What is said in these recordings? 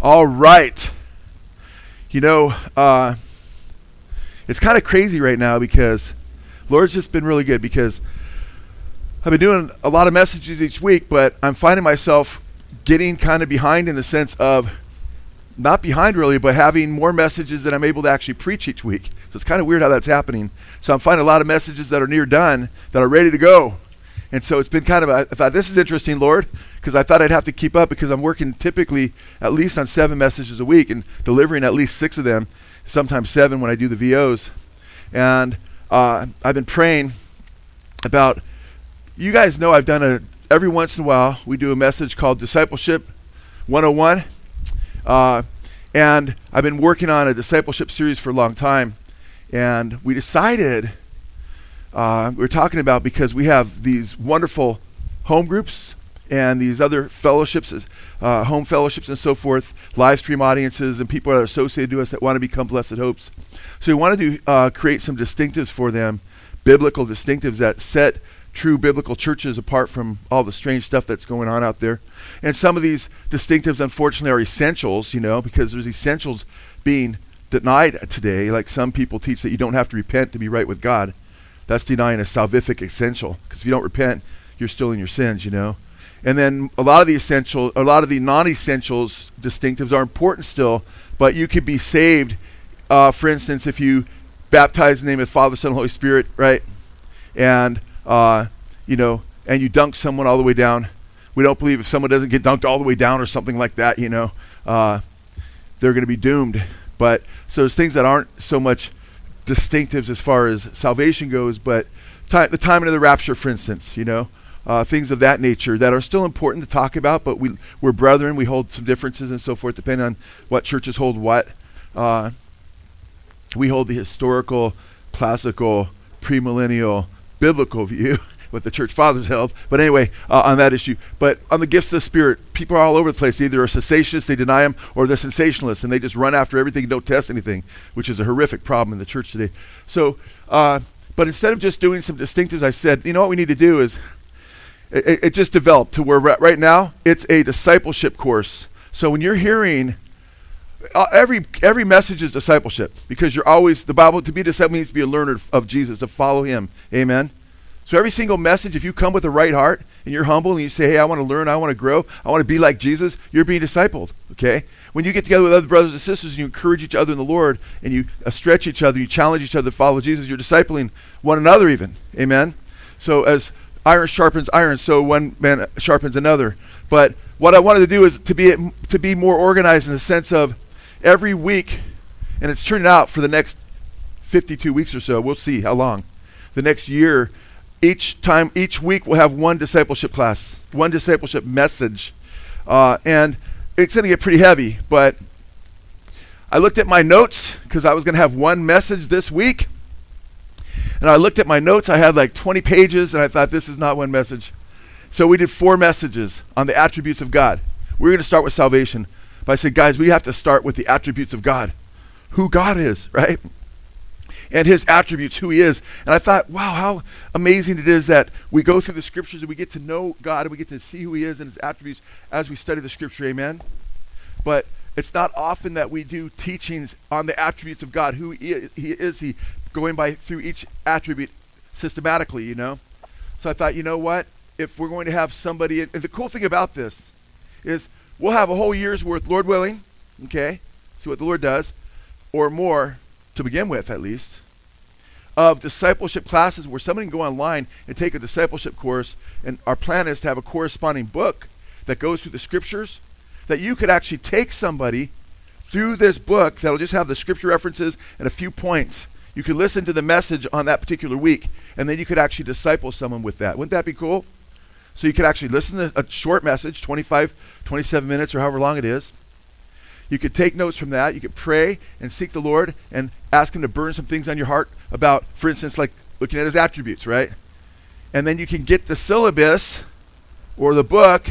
All right. You know, uh, it's kind of crazy right now because Lord's just been really good because I've been doing a lot of messages each week, but I'm finding myself getting kind of behind in the sense of not behind really, but having more messages that I'm able to actually preach each week. So it's kind of weird how that's happening. So I'm finding a lot of messages that are near done that are ready to go. And so it's been kind of, a, I thought, this is interesting, Lord, because I thought I'd have to keep up because I'm working typically at least on seven messages a week and delivering at least six of them, sometimes seven when I do the VOs. And uh, I've been praying about, you guys know I've done a, every once in a while, we do a message called Discipleship 101. Uh, and I've been working on a discipleship series for a long time. And we decided uh, we are talking about because we have these wonderful home groups and these other fellowships, uh, home fellowships and so forth, live stream audiences, and people that are associated to us that want to become blessed hopes. So we wanted to uh, create some distinctives for them, biblical distinctives that set true biblical churches apart from all the strange stuff that's going on out there. And some of these distinctives, unfortunately, are essentials, you know, because there's essentials being denied today. Like some people teach that you don't have to repent to be right with God. That's denying a salvific essential. Because if you don't repent, you're still in your sins, you know. And then a lot of the essential, a lot of the non-essentials distinctives are important still, but you could be saved. Uh, for instance, if you baptize in the name of the Father, Son, and Holy Spirit, right? And uh, you know, and you dunk someone all the way down. We don't believe if someone doesn't get dunked all the way down or something like that, you know, uh, they're going to be doomed. But so there's things that aren't so much distinctives as far as salvation goes, but the timing of the rapture, for instance, you know, uh, things of that nature that are still important to talk about, but we, we're brethren. We hold some differences and so forth, depending on what churches hold what. Uh, we hold the historical, classical, premillennial, biblical view. what the church fathers held. But anyway, uh, on that issue. But on the gifts of the Spirit, people are all over the place. Either are cessationists, they deny them, or they're sensationalists, and they just run after everything and don't test anything, which is a horrific problem in the church today. So, uh, but instead of just doing some distinctives, I said, you know what we need to do is, it, it just developed to where right now it's a discipleship course. So when you're hearing uh, every every message is discipleship because you're always the Bible to be a disciple means to be a learner of Jesus to follow Him. Amen. So every single message, if you come with the right heart and you're humble and you say, "Hey, I want to learn, I want to grow, I want to be like Jesus," you're being discipled. Okay. When you get together with other brothers and sisters and you encourage each other in the Lord and you uh, stretch each other, you challenge each other to follow Jesus, you're discipling one another even. Amen. So as iron sharpens iron, so one man sharpens another. But what I wanted to do is to be to be more organized in the sense of every week, and it's turning out for the next 52 weeks or so. We'll see how long. The next year, each time, each week, we'll have one discipleship class, one discipleship message, uh, and it's going to get pretty heavy. But I looked at my notes because I was going to have one message this week, and I looked at my notes. I had like 20 pages, and I thought this is not one message. So we did four messages on the attributes of God. We're going to start with salvation. But I said, guys, we have to start with the attributes of God, who God is, right? And his attributes, who he is. And I thought, wow, how amazing it is that we go through the scriptures and we get to know God and we get to see who he is and his attributes as we study the scripture. Amen? But it's not often that we do teachings on the attributes of God, who he is, he going by through each attribute systematically, you know? So I thought, you know what? If we're going to have somebody, and the cool thing about this is we'll have a whole year's worth, Lord willing, okay? See what the Lord does, or more to begin with, at least, of discipleship classes where somebody can go online and take a discipleship course. And our plan is to have a corresponding book that goes through the scriptures that you could actually take somebody through this book that'll just have the scripture references and a few points. You could listen to the message on that particular week, and then you could actually disciple someone with that. Wouldn't that be cool? So you could actually listen to a short message, 25, 27 minutes, or however long it is. You could take notes from that. You could pray and seek the Lord and ask Him to burn some things on your heart about, for instance, like looking at His attributes, right? And then you can get the syllabus or the book,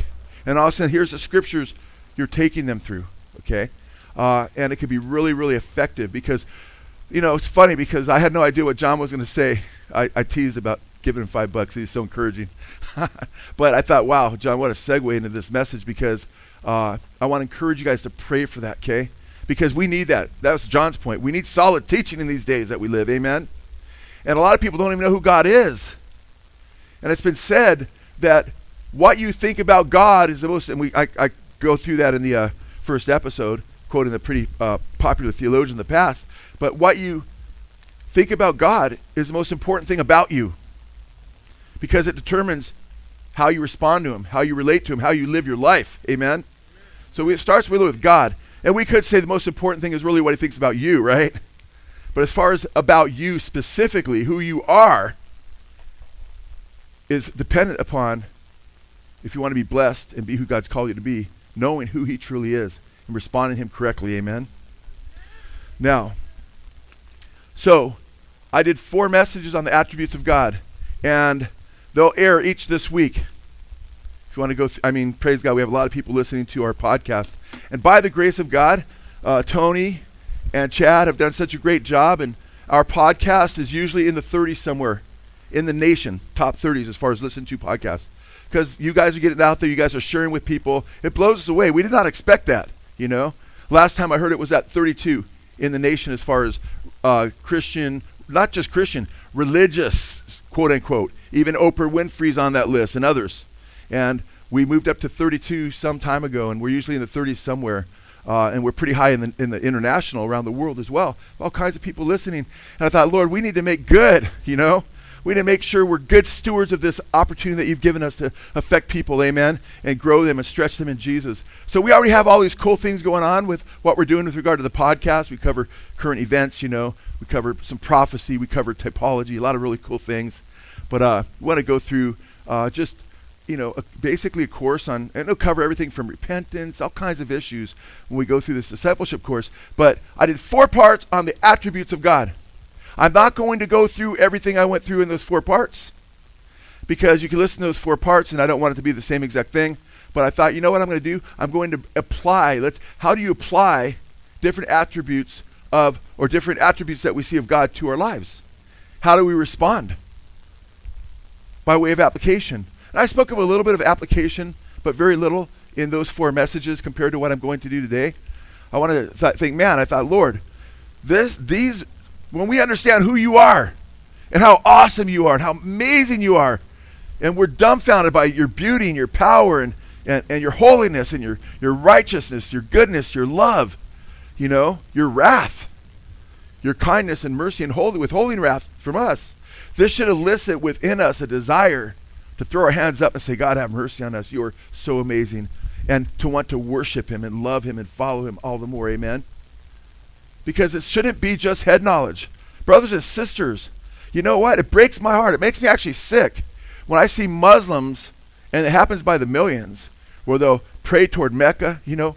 and all of a sudden, here's the scriptures you're taking them through, okay? Uh, and it could be really, really effective because, you know, it's funny because I had no idea what John was going to say. I, I teased about giving him five bucks. He's so encouraging. but I thought, wow, John, what a segue into this message because uh, I want to encourage you guys to pray for that, okay? Because we need that. That was John's point. We need solid teaching in these days that we live. Amen? And a lot of people don't even know who God is. And it's been said that what you think about God is the most, and we, I, I go through that in the uh, first episode, quoting the pretty uh, popular theologian in the past. But what you think about God is the most important thing about you because it determines how you respond to Him, how you relate to Him, how you live your life. Amen? So it starts really with God. And we could say the most important thing is really what He thinks about you, right? But as far as about you specifically, who you are, is dependent upon if you want to be blessed and be who God's called you to be, knowing who He truly is and responding to Him correctly. Amen? Now, so I did four messages on the attributes of God, and they'll air each this week. If you want to go, th- I mean, praise God, we have a lot of people listening to our podcast. And by the grace of God, uh, Tony and Chad have done such a great job, and our podcast is usually in the 30s somewhere in the nation, top 30s as far as listening to podcasts. Because you guys are getting out there, you guys are sharing with people. It blows us away. We did not expect that, you know. Last time I heard it was at 32 in the nation as far as uh, Christian, not just Christian, religious, quote unquote. Even Oprah Winfrey's on that list and others. And we moved up to 32 some time ago, and we're usually in the 30s somewhere. Uh, and we're pretty high in the, in the international around the world as well. All kinds of people listening. And I thought, Lord, we need to make good, you know? We need to make sure we're good stewards of this opportunity that you've given us to affect people, amen, and grow them and stretch them in Jesus. So we already have all these cool things going on with what we're doing with regard to the podcast. We cover current events, you know, we cover some prophecy, we cover typology, a lot of really cool things. But uh, we want to go through uh, just you know, a, basically a course on, and it'll cover everything from repentance, all kinds of issues when we go through this discipleship course. But I did four parts on the attributes of God. I'm not going to go through everything I went through in those four parts because you can listen to those four parts and I don't want it to be the same exact thing. But I thought, you know what I'm going to do? I'm going to apply. Let's how do you apply different attributes of or different attributes that we see of God to our lives? How do we respond? By way of application. And I spoke of a little bit of application, but very little in those four messages compared to what I'm going to do today. I want to th- think, man, I thought, Lord, this these when we understand who you are and how awesome you are and how amazing you are, and we're dumbfounded by your beauty and your power and, and, and your holiness and your, your righteousness, your goodness, your love, you know, your wrath, your kindness and mercy and holy withholding wrath from us. This should elicit within us a desire to throw our hands up and say, God, have mercy on us. You are so amazing. And to want to worship Him and love Him and follow Him all the more. Amen because it shouldn't be just head knowledge. Brothers and sisters, you know what? It breaks my heart. It makes me actually sick when I see Muslims, and it happens by the millions, where they'll pray toward Mecca, you know,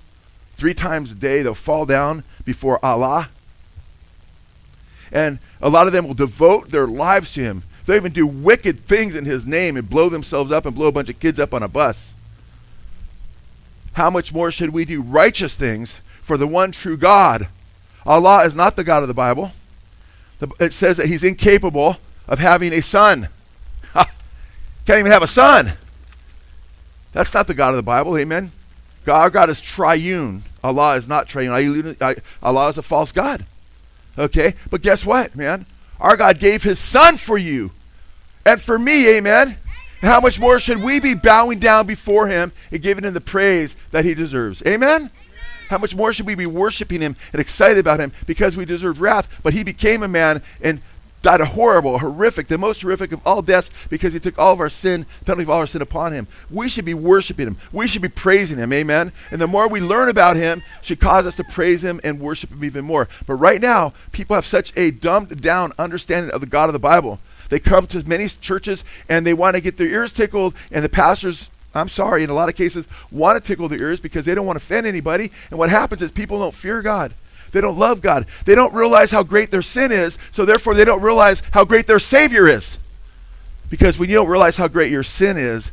three times a day. They'll fall down before Allah. And a lot of them will devote their lives to Him. They'll even do wicked things in His name and blow themselves up and blow a bunch of kids up on a bus. How much more should we do righteous things for the one true God? Allah is not the God of the Bible. It says that he's incapable of having a son. Can't even have a son. That's not the God of the Bible. Amen. God, our God is triune. Allah is not triune. Allah is a false God. Okay? But guess what, man? Our God gave his son for you and for me. Amen. how much more should we be bowing down before him and giving him the praise that he deserves? Amen. How much more should we be worshiping him and excited about him because we deserve wrath? But he became a man and died a horrible, horrific, the most horrific of all deaths because he took all of our sin, penalty of all our sin upon him. We should be worshiping him. We should be praising him. Amen. And the more we learn about him should cause us to praise him and worship him even more. But right now, people have such a dumbed down understanding of the God of the Bible. They come to many churches and they want to get their ears tickled, and the pastors I'm sorry, in a lot of cases, want to tickle their ears because they don't want to offend anybody. And what happens is people don't fear God. They don't love God. They don't realize how great their sin is, so therefore they don't realize how great their Savior is. Because when you don't realize how great your sin is,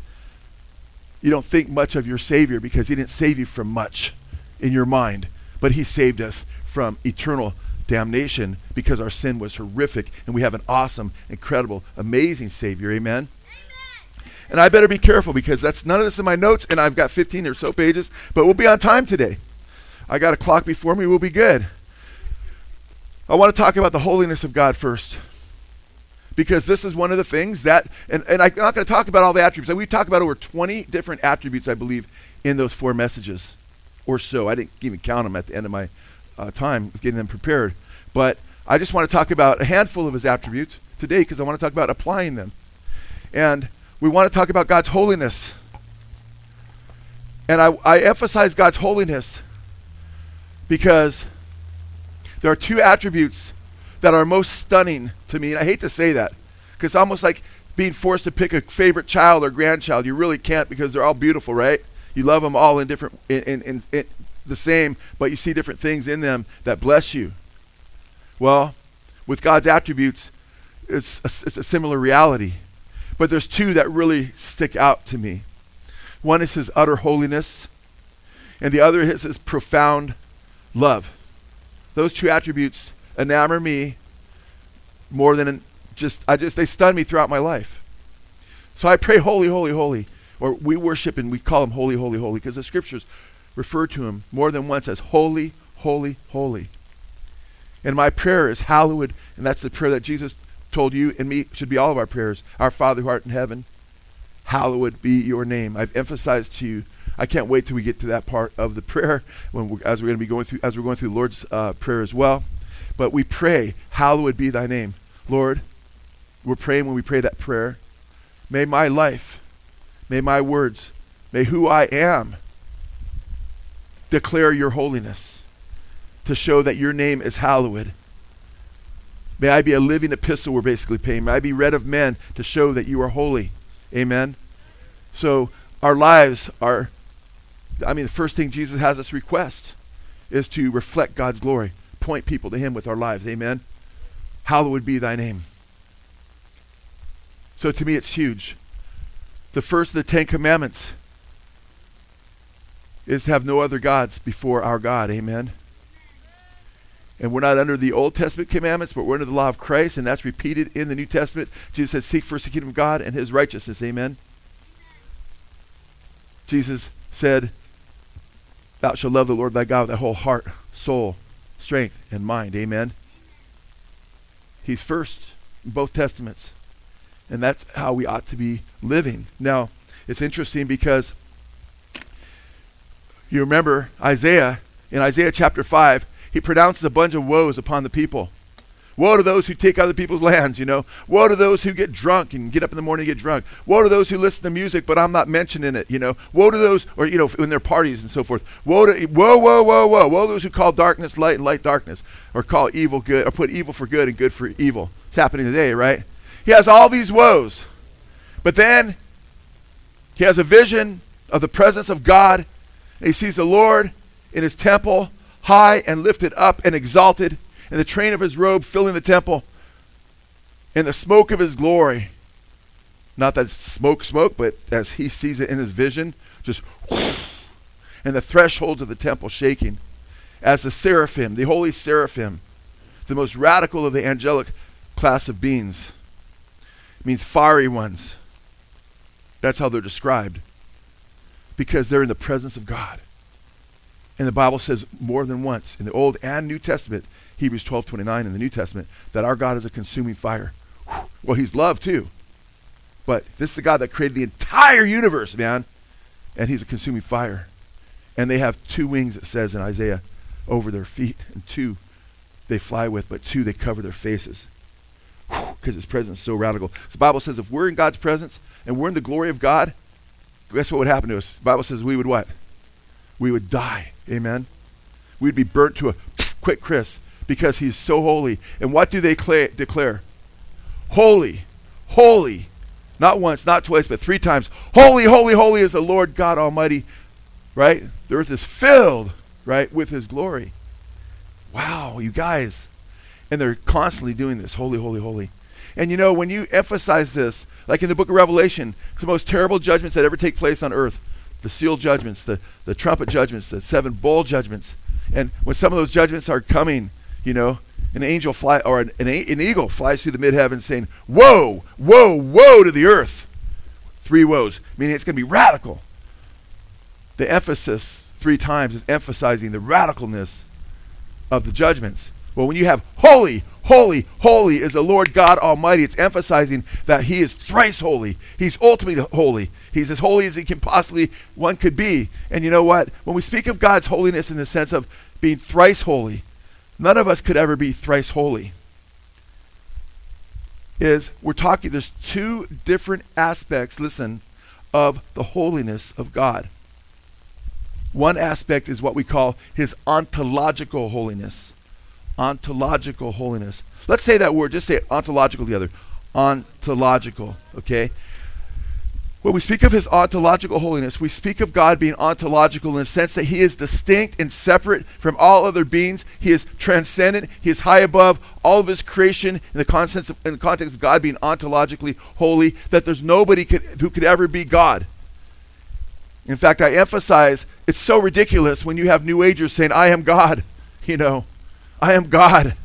you don't think much of your Savior because He didn't save you from much in your mind, but He saved us from eternal damnation because our sin was horrific and we have an awesome, incredible, amazing Savior. Amen? And I better be careful because that's none of this in my notes, and I've got 15 or so pages, but we'll be on time today. I got a clock before me, we'll be good. I want to talk about the holiness of God first. Because this is one of the things that, and, and I'm not going to talk about all the attributes. We talked about over 20 different attributes, I believe, in those four messages or so. I didn't even count them at the end of my uh, time getting them prepared. But I just want to talk about a handful of his attributes today because I want to talk about applying them. And we want to talk about God's holiness. And I, I emphasize God's holiness because there are two attributes that are most stunning to me. And I hate to say that because it's almost like being forced to pick a favorite child or grandchild. You really can't because they're all beautiful, right? You love them all in different, in, in, in, in the same, but you see different things in them that bless you. Well, with God's attributes, it's a, it's a similar reality. But there's two that really stick out to me. One is his utter holiness, and the other is his profound love. Those two attributes enamor me more than just I just they stun me throughout my life. So I pray holy, holy, holy, or we worship and we call him holy, holy, holy because the scriptures refer to him more than once as holy, holy, holy. And my prayer is hallowed, and that's the prayer that Jesus told you and me should be all of our prayers. Our Father who art in heaven, hallowed be your name. I've emphasized to you. I can't wait till we get to that part of the prayer when we're, as we're going to be going through as we're going through Lord's uh, prayer as well. But we pray, hallowed be thy name, Lord. We're praying when we pray that prayer. May my life, may my words, may who I am declare your holiness to show that your name is hallowed May I be a living epistle, we're basically paying. May I be read of men to show that you are holy. Amen. So our lives are, I mean, the first thing Jesus has us request is to reflect God's glory, point people to Him with our lives. Amen. Hallowed be thy name. So to me, it's huge. The first of the Ten Commandments is to have no other gods before our God. Amen. And we're not under the Old Testament commandments, but we're under the law of Christ, and that's repeated in the New Testament. Jesus said, Seek first the kingdom of God and his righteousness. Amen. Jesus said, Thou shalt love the Lord thy God with thy whole heart, soul, strength, and mind. Amen. He's first in both testaments. And that's how we ought to be living. Now, it's interesting because you remember Isaiah, in Isaiah chapter 5, he pronounces a bunch of woes upon the people. Woe to those who take other people's lands, you know. Woe to those who get drunk and get up in the morning and get drunk. Woe to those who listen to music, but I'm not mentioning it, you know. Woe to those, or, you know, in their parties and so forth. Woe to, whoa, whoa, whoa, whoa. Woe to those who call darkness light and light darkness, or call evil good, or put evil for good and good for evil. It's happening today, right? He has all these woes. But then he has a vision of the presence of God, and he sees the Lord in his temple high and lifted up and exalted, and the train of his robe filling the temple, and the smoke of his glory. Not that smoke, smoke, but as he sees it in his vision, just and the thresholds of the temple shaking. As the seraphim, the holy seraphim, the most radical of the angelic class of beings, means fiery ones. That's how they're described. Because they're in the presence of God. And the Bible says more than once in the Old and New Testament, Hebrews 12 29 in the New Testament, that our God is a consuming fire. Well, he's love too. But this is the God that created the entire universe, man. And he's a consuming fire. And they have two wings, it says in Isaiah, over their feet, and two they fly with, but two they cover their faces. Because his presence is so radical. The Bible says if we're in God's presence and we're in the glory of God, guess what would happen to us? The Bible says we would what? We would die. Amen. We'd be burnt to a quick crisp because he's so holy. And what do they cla- declare? Holy, holy. Not once, not twice, but three times. Holy, holy, holy is the Lord God Almighty. Right? The earth is filled, right, with his glory. Wow, you guys. And they're constantly doing this. Holy, holy, holy. And you know, when you emphasize this, like in the book of Revelation, it's the most terrible judgments that ever take place on earth the seal judgments, the, the trumpet judgments, the seven bowl judgments. And when some of those judgments are coming, you know, an angel fly or an, an, an eagle flies through the midheaven saying, "Whoa, whoa, whoa" to the earth. Three woes, meaning it's going to be radical. The emphasis three times is emphasizing the radicalness of the judgments. Well, when you have holy, holy, holy is the Lord God Almighty, it's emphasizing that He is thrice holy. He's ultimately holy. He's as holy as He can possibly one could be. And you know what? When we speak of God's holiness in the sense of being thrice holy, none of us could ever be thrice holy. Is we're talking, there's two different aspects, listen, of the holiness of God. One aspect is what we call his ontological holiness. Ontological holiness. Let's say that word, just say ontological together. Ontological, okay? When we speak of his ontological holiness, we speak of God being ontological in the sense that he is distinct and separate from all other beings. He is transcendent. He is high above all of his creation in the context of, in the context of God being ontologically holy, that there's nobody could, who could ever be God. In fact, I emphasize it's so ridiculous when you have New Agers saying, I am God. You know, I am God.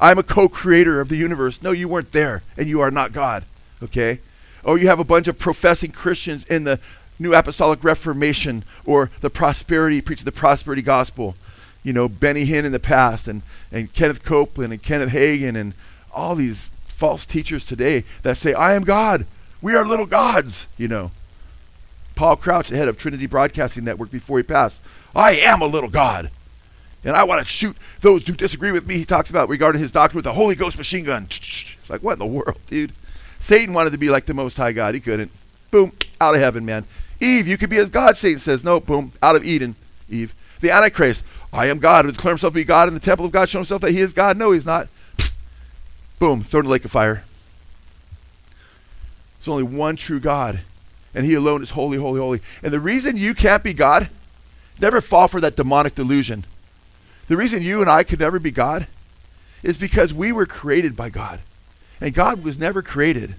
I'm a co creator of the universe. No, you weren't there, and you are not God. Okay? Or you have a bunch of professing Christians in the New Apostolic Reformation or the prosperity, preaching the prosperity gospel. You know, Benny Hinn in the past, and, and Kenneth Copeland, and Kenneth Hagin, and all these false teachers today that say, I am God. We are little gods, you know. Paul Crouch, the head of Trinity Broadcasting Network, before he passed. I am a little God. And I want to shoot those who disagree with me. He talks about regarding his doctrine with the Holy Ghost machine gun. Like, what in the world, dude? Satan wanted to be like the Most High God. He couldn't. Boom, out of heaven, man. Eve, you could be as God. Satan says, no, boom, out of Eden, Eve. The Antichrist, I am God. Would declare himself to be God in the temple of God, show himself that he is God. No, he's not. Boom, thrown in the lake of fire. There's only one true God and he alone is holy, holy, holy. And the reason you can't be God, never fall for that demonic delusion. The reason you and I could never be God is because we were created by God. And God was never created.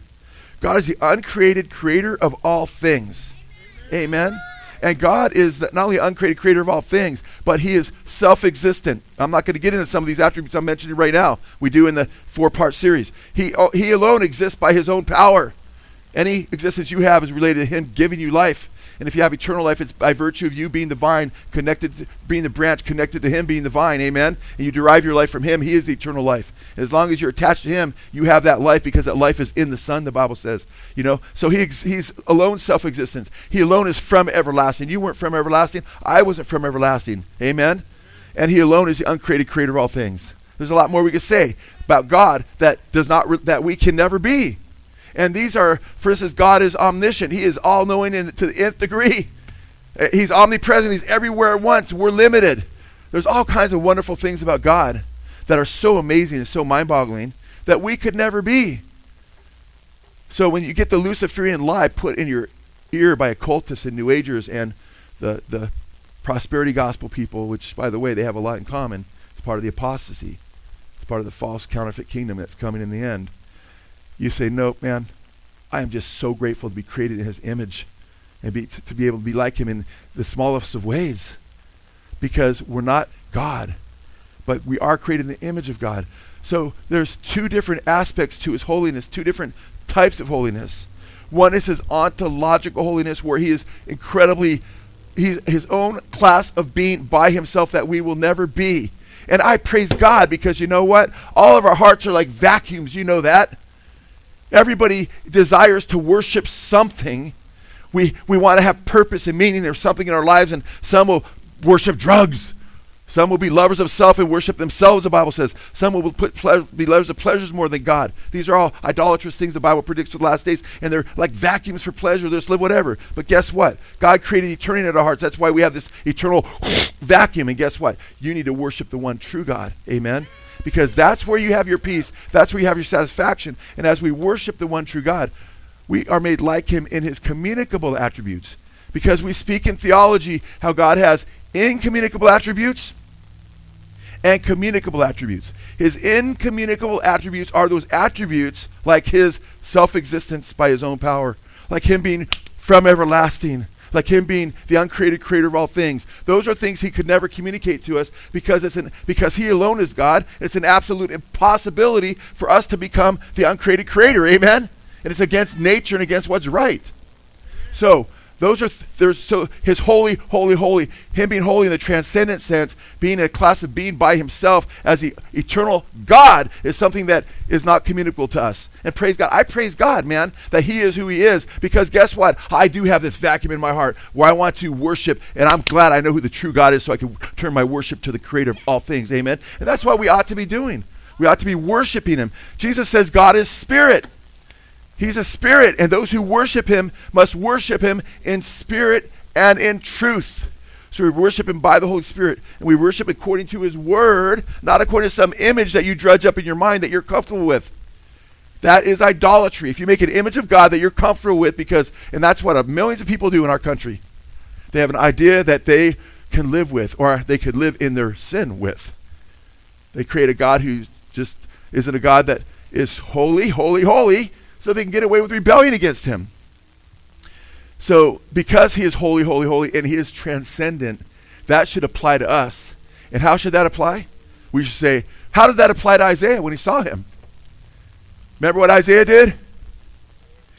God is the uncreated creator of all things. Amen. And God is not only uncreated creator of all things, but he is self-existent. I'm not going to get into some of these attributes I'm mentioning right now. We do in the four-part series. He, oh, he alone exists by his own power. Any existence you have is related to Him giving you life. And if you have eternal life, it's by virtue of you being the vine, connected, to, being the branch, connected to Him being the vine. Amen. And you derive your life from Him. He is the eternal life. And as long as you're attached to Him, you have that life because that life is in the Son. The Bible says. You know. So He He's alone self-existence. He alone is from everlasting. You weren't from everlasting. I wasn't from everlasting. Amen. And He alone is the uncreated creator of all things. There's a lot more we could say about God that does not that we can never be. And these are, for instance, God is omniscient. He is all knowing to the nth degree. Uh, he's omnipresent. He's everywhere at once. We're limited. There's all kinds of wonderful things about God that are so amazing and so mind boggling that we could never be. So when you get the Luciferian lie put in your ear by occultists and New Agers and the, the prosperity gospel people, which, by the way, they have a lot in common, it's part of the apostasy. It's part of the false counterfeit kingdom that's coming in the end you say, Nope, man, I am just so grateful to be created in his image and be, to, to be able to be like him in the smallest of ways. Because we're not God, but we are created in the image of God. So there's two different aspects to his holiness, two different types of holiness. One is his ontological holiness, where he is incredibly, he's his own class of being by himself that we will never be. And I praise God because you know what? All of our hearts are like vacuums. You know that. Everybody desires to worship something. We, we want to have purpose and meaning. There's something in our lives, and some will worship drugs. Some will be lovers of self and worship themselves, the Bible says. Some will put be lovers of pleasures more than God. These are all idolatrous things the Bible predicts for the last days, and they're like vacuums for pleasure. They just live whatever. But guess what? God created eternity in our hearts. That's why we have this eternal vacuum. And guess what? You need to worship the one true God. Amen because that's where you have your peace. That's where you have your satisfaction. And as we worship the one true God, we are made like him in his communicable attributes. Because we speak in theology how God has incommunicable attributes and communicable attributes. His incommunicable attributes are those attributes like his self existence by his own power, like him being from everlasting, like him being the uncreated creator of all things. Those are things he could never communicate to us because it's an because he alone is God. It's an absolute impossibility for us to become the uncreated creator. Amen. And it's against nature and against what's right. So those are th- there's so his holy, holy, holy, him being holy in the transcendent sense, being a class of being by himself as the eternal God is something that is not communicable to us. And praise God. I praise God, man, that he is who he is because guess what? I do have this vacuum in my heart where I want to worship, and I'm glad I know who the true God is so I can turn my worship to the creator of all things. Amen. And that's what we ought to be doing. We ought to be worshiping him. Jesus says God is spirit. He's a spirit, and those who worship him must worship him in spirit and in truth. So we worship him by the Holy Spirit, and we worship according to his word, not according to some image that you drudge up in your mind that you're comfortable with. That is idolatry. If you make an image of God that you're comfortable with, because, and that's what millions of people do in our country, they have an idea that they can live with, or they could live in their sin with. They create a God who just isn't a God that is holy, holy, holy, so they can get away with rebellion against him. So, because he is holy, holy, holy, and he is transcendent, that should apply to us. And how should that apply? We should say, how did that apply to Isaiah when he saw him? Remember what Isaiah did?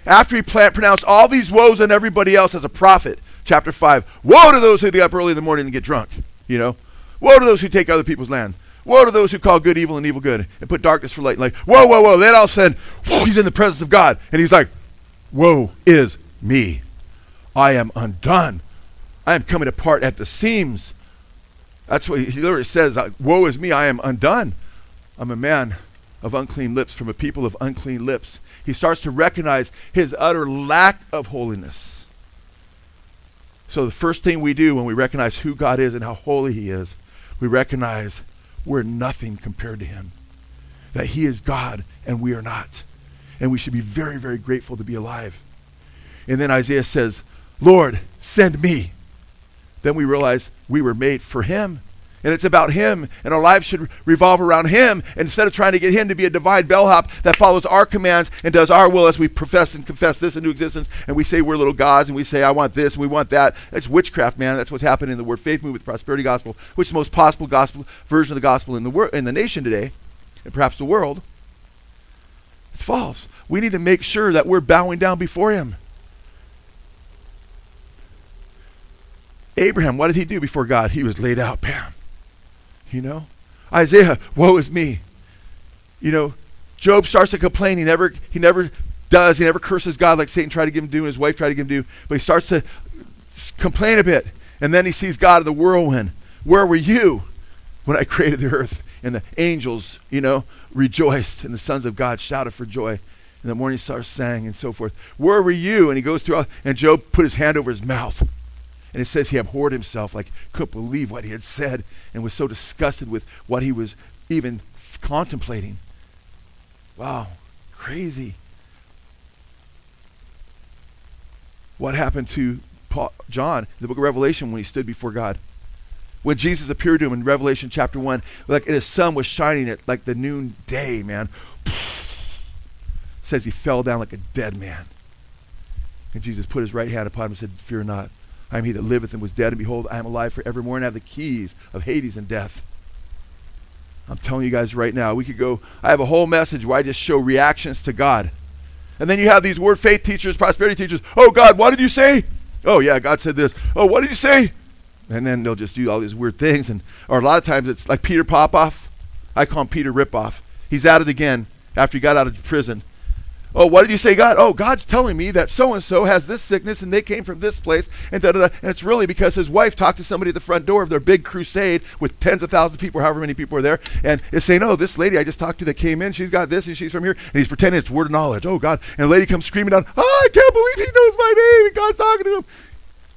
After he pronounced all these woes on everybody else as a prophet, chapter 5, woe to those who get up early in the morning and get drunk, you know? Woe to those who take other people's land. Woe to those who call good evil and evil good and put darkness for light. Like, whoa, whoa, whoa. Then all of a sudden, he's in the presence of God. And he's like, woe is me. I am undone. I am coming apart at the seams. That's what he literally says. Uh, woe is me. I am undone. I'm a man of unclean lips from a people of unclean lips. He starts to recognize his utter lack of holiness. So, the first thing we do when we recognize who God is and how holy he is, we recognize we're nothing compared to him. That he is God and we are not. And we should be very, very grateful to be alive. And then Isaiah says, Lord, send me. Then we realize we were made for him. And it's about him, and our lives should revolve around him instead of trying to get him to be a divine bellhop that follows our commands and does our will as we profess and confess this into existence. And we say we're little gods, and we say, I want this, and we want that. It's witchcraft, man. That's what's happening in the Word Faith Movement, the Prosperity Gospel, which is the most possible gospel version of the gospel in the, wor- in the nation today, and perhaps the world. It's false. We need to make sure that we're bowing down before him. Abraham, what did he do before God? He was laid out, bam you know? Isaiah, woe is me. You know, Job starts to complain. He never, he never does. He never curses God like Satan tried to get him to do and his wife tried to get him to do. But he starts to complain a bit. And then he sees God in the whirlwind. Where were you when I created the earth? And the angels, you know, rejoiced. And the sons of God shouted for joy. And the morning stars sang and so forth. Where were you? And he goes through, all, and Job put his hand over his mouth. And it says he abhorred himself, like couldn't believe what he had said, and was so disgusted with what he was even f- contemplating. Wow, crazy. What happened to Paul, John the book of Revelation when he stood before God? When Jesus appeared to him in Revelation chapter 1, like his sun was shining at like the noonday, man. says he fell down like a dead man. And Jesus put his right hand upon him and said, Fear not. I am he that liveth and was dead, and behold, I am alive forevermore, and have the keys of Hades and death. I'm telling you guys right now, we could go. I have a whole message where I just show reactions to God. And then you have these word faith teachers, prosperity teachers. Oh, God, what did you say? Oh, yeah, God said this. Oh, what did you say? And then they'll just do all these weird things. And Or a lot of times it's like Peter Popoff. I call him Peter Ripoff. He's at it again after he got out of prison. Oh, what did you say, God? Oh, God's telling me that so and so has this sickness and they came from this place. And, da, da, da. and it's really because his wife talked to somebody at the front door of their big crusade with tens of thousands of people, however many people are there. And is saying, Oh, this lady I just talked to that came in, she's got this and she's from here. And he's pretending it's word of knowledge. Oh, God. And the lady comes screaming out, Oh, I can't believe he knows my name and God's talking to him.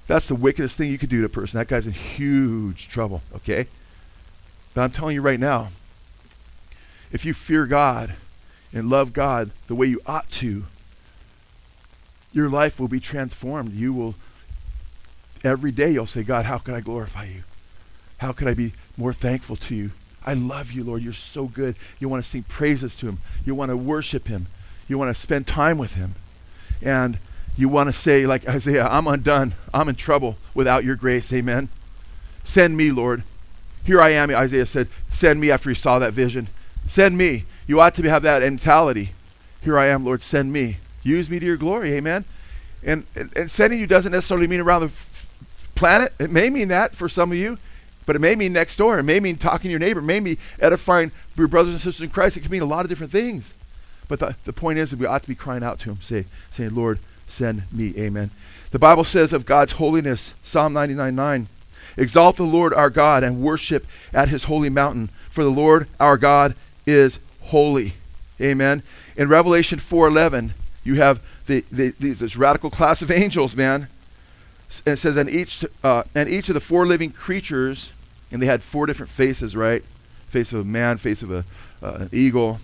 That's the wickedest thing you could do to a person. That guy's in huge trouble, okay? But I'm telling you right now, if you fear God and love God the way you ought to, your life will be transformed. You will, every day, you'll say, God, how can I glorify you? How can I be more thankful to you? I love you, Lord. You're so good. You want to sing praises to him. You want to worship him. You want to spend time with him. And You want to say, like Isaiah, I'm undone. I'm in trouble without your grace. Amen. Send me, Lord. Here I am, Isaiah said, Send me after he saw that vision. Send me. You ought to have that mentality. Here I am, Lord, send me. Use me to your glory. Amen. And, and, and sending you doesn't necessarily mean around the f- planet. It may mean that for some of you, but it may mean next door. It may mean talking to your neighbor. It may mean edifying your brothers and sisters in Christ. It can mean a lot of different things. But the, the point is that we ought to be crying out to him, say, saying, Lord, send me. Amen. The Bible says of God's holiness, Psalm 99 9, Exalt the Lord our God and worship at his holy mountain, for the Lord our God is holy. Amen. In Revelation 4:11, you have the, the, the, this radical class of angels, man. And it says, and each, uh, and each of the four living creatures, and they had four different faces, right? Face of a man, face of a, uh, an eagle,